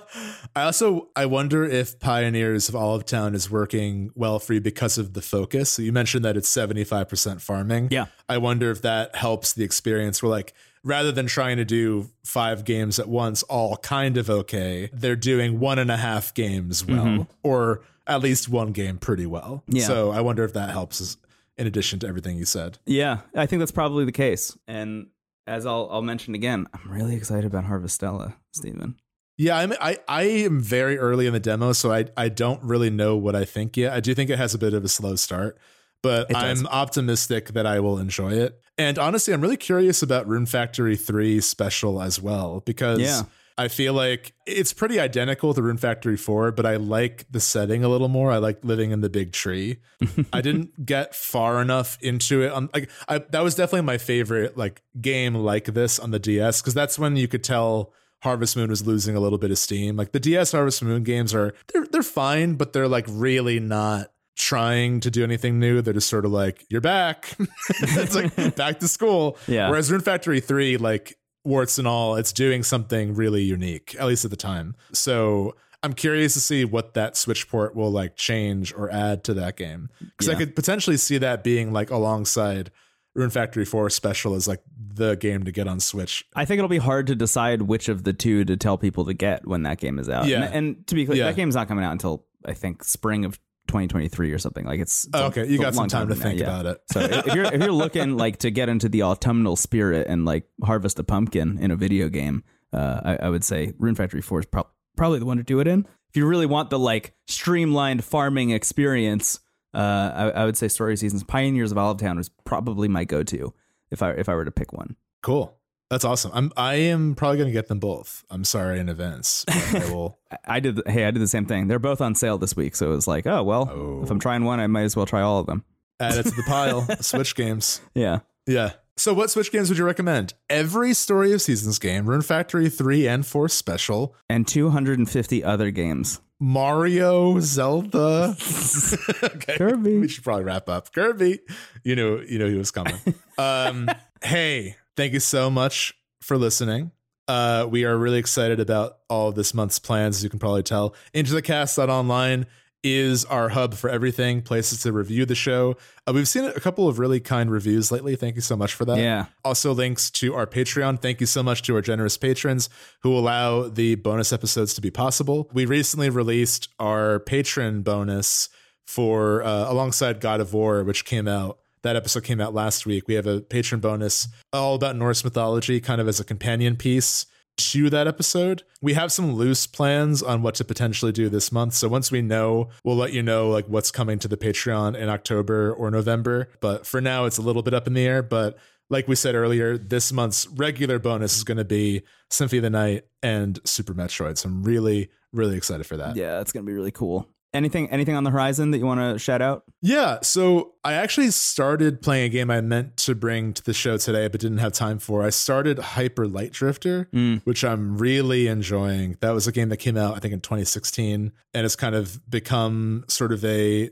also I wonder if Pioneers of Olive Town is working well for you because of the focus. So you mentioned that it's 75% farming. Yeah. I wonder if that helps the experience where like rather than trying to do five games at once, all kind of okay, they're doing one and a half games well, or at least one game pretty well. Mm-hmm. Yeah. So I wonder if that helps in addition to everything you said. Yeah, I think that's probably the case. And as I'll I'll mention again, I'm really excited about Harvestella, Stephen. Yeah, I'm, I I am very early in the demo, so I I don't really know what I think yet. I do think it has a bit of a slow start, but I'm optimistic that I will enjoy it. And honestly, I'm really curious about Rune Factory 3 special as well because Yeah. I feel like it's pretty identical to Rune Factory 4, but I like the setting a little more. I like living in the big tree. (laughs) I didn't get far enough into it. On like I, that was definitely my favorite like game like this on the DS because that's when you could tell Harvest Moon was losing a little bit of steam. Like the DS Harvest Moon games are they're they're fine, but they're like really not trying to do anything new. They're just sort of like, you're back. (laughs) it's like (laughs) back to school. Yeah. Whereas Rune Factory 3, like warts and all, it's doing something really unique, at least at the time. So I'm curious to see what that Switch port will like change or add to that game. Because I could potentially see that being like alongside Rune Factory 4 special is like the game to get on Switch. I think it'll be hard to decide which of the two to tell people to get when that game is out. Yeah. And, and to be clear, Yeah. that game's not coming out until I think spring of 2023 or something. Like it's, it's Oh, okay, it's you got some long time to now, think yeah. about it. So if you're if you're looking (laughs) like to get into the autumnal spirit and like harvest a pumpkin in a video game, uh, I, I would say Rune Factory 4 is prob- probably the one to do it in. If you really want the like streamlined farming experience, uh, I, I would say Story of Seasons Pioneers of Olive Town is probably my go-to if I if I were to pick one. Cool. That's awesome. I'm I am probably gonna get them both. I'm sorry in advance. I (laughs) will I- did. Hey, I did the same thing. They're both on sale this week, so it was like, oh well, if I'm trying one, I might as well try all of them. add it to the pile. (laughs) Switch games. Yeah. Yeah. So what Switch games would you recommend? Every Story of Seasons game, Rune Factory 3 and 4 special, And 250 other games. Mario, Zelda. (laughs) okay. Kirby. We should probably wrap up. Kirby. You know, you know he was coming. (laughs) um, hey, thank you so much for listening. Uh, we are really excited about all of this month's plans, as you can probably tell. Into the cast.online is our hub for everything, places to review the show. Uh, we've seen a couple of really kind reviews lately. Thank you so much for that. Yeah. Also, links to our Patreon. Thank you so much to our generous patrons who allow the bonus episodes to be possible. We recently released our patron bonus for uh, alongside God of War, which came out. That episode came out last week. We have a patron bonus all about Norse mythology, kind of as a companion piece to that episode. We have some loose plans on what to potentially do this month. So once we know, we'll let you know like what's coming to the Patreon in October or November. But for now, it's a little bit up in the air. But like we said earlier, this month's regular bonus is going to be Symphony of the Night and Super Metroid. So I'm really, really excited for that. Yeah, it's gonna be really cool. Anything anything on the horizon that you want to shout out? Yeah, so I actually started playing a game I meant to bring to the show today, but didn't have time for. I started Hyper Light Drifter, which I'm really enjoying. That was a game that came out, I think, in 2016, and it's kind of become sort of a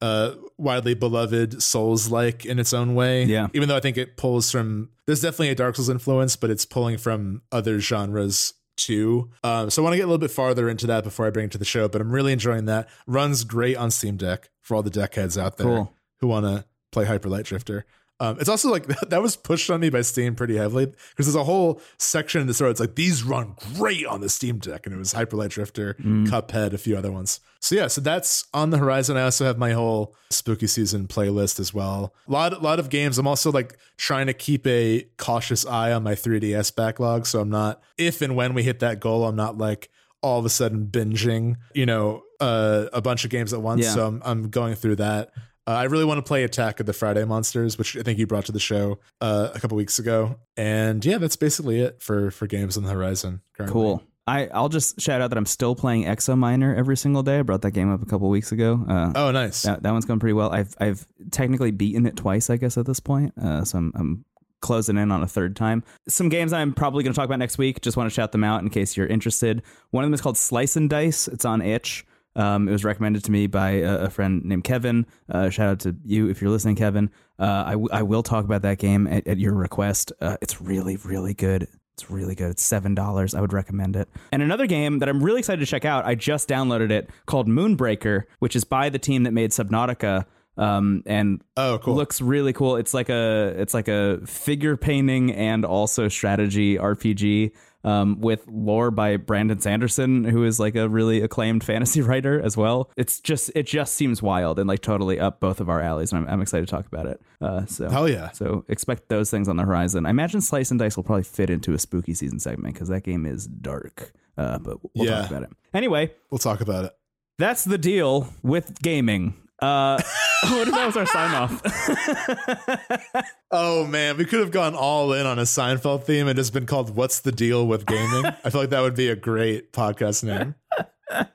uh, widely beloved Souls like in its own way. Yeah. Even though I think it pulls from, there's definitely a Dark Souls influence, but it's pulling from other genres too. Um, so I want to get a little bit farther into that before I bring it to the show, but I'm really enjoying that. Runs great on Steam Deck for all the deck heads out there Cool. who want to play Hyper Light Drifter. Um, it's also like (laughs) that was pushed on me by Steam pretty heavily because there's a whole section in the store. It's like these run great on the Steam Deck, and it was Hyper Light Drifter, Cuphead, a few other ones. So yeah, so that's on the horizon. I also have my whole spooky season playlist as well. A lot, lot of games. I'm also like trying to keep a cautious eye on my 3DS backlog, so I'm not if and when we hit that goal, I'm not like all of a sudden binging, you know, uh, a bunch of games at once. Yeah. So I'm, I'm going through that. Uh, I really want to play Attack of the Friday Monsters, which I think you brought to the show uh, a couple weeks ago. And yeah, that's basically it for for games on the horizon. Currently. Cool. I, I'll just shout out that I'm still playing Exo Miner every single day. I brought that game up a couple weeks ago. Uh, Oh, nice. that, that one's going pretty well. I've I've technically beaten it twice, I guess, at this point. Uh, so I'm, I'm closing in on a third time. Some games I'm probably going to talk about next week. Just want to shout them out in case you're interested. One of them is called Slice and Dice. It's on itch. Um, it was recommended to me by a, a friend named Kevin. Uh, shout out to you if you're listening, Kevin. Uh, I, w- I will talk about that game at, at your request. Uh, it's really, really good. It's really good. It's seven dollars. I would recommend it. And another game that I'm really excited to check out. I just downloaded it called Moonbreaker, which is by the team that made Subnautica. Um, and Oh, cool. looks really cool. It's like a it's like a figure painting and also strategy RPG. Um, with lore by Brandon Sanderson, who is like a really acclaimed fantasy (laughs) writer as well. It's just it just seems wild and like totally up both of our alleys, and I'm, I'm excited to talk about it. Uh, so Hell yeah. so expect those things on the horizon. I imagine Slice and Dice will probably fit into a spooky season segment because that game is dark. Uh, but we'll Yeah. talk about it anyway. We'll talk about it. That's the deal with gaming. Uh, (laughs) what if that was our sign off? (laughs) Oh man, we could have gone all in on a Seinfeld theme and just been called "What's the Deal with Gaming." I feel like that would be a great podcast name. (laughs)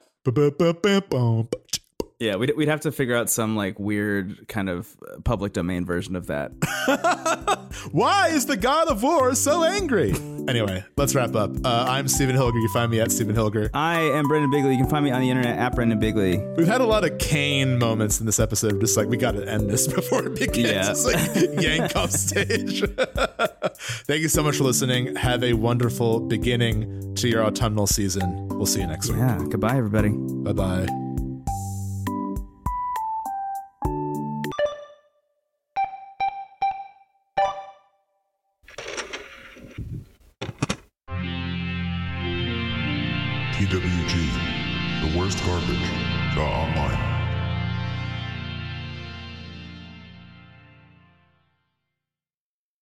Yeah, we'd, we'd have to figure out some like weird kind of uh, public domain version of that. (laughs) Why is the God of War so angry? Anyway, let's wrap up. Uh, I'm Stephen Hilger. You can find me at Stephen Hilger. I am Brendan Bigley. You can find me on the internet at Brendan Bigley. We've had a lot of Kane moments in this episode. Just like we got to end this (laughs) before it begins. Yeah. It's like (laughs) yank off stage. Thank you so much for listening. Have a wonderful beginning to your autumnal season. We'll see you next week. Yeah, goodbye, everybody. Bye bye. TWG, the worst garbage. Online.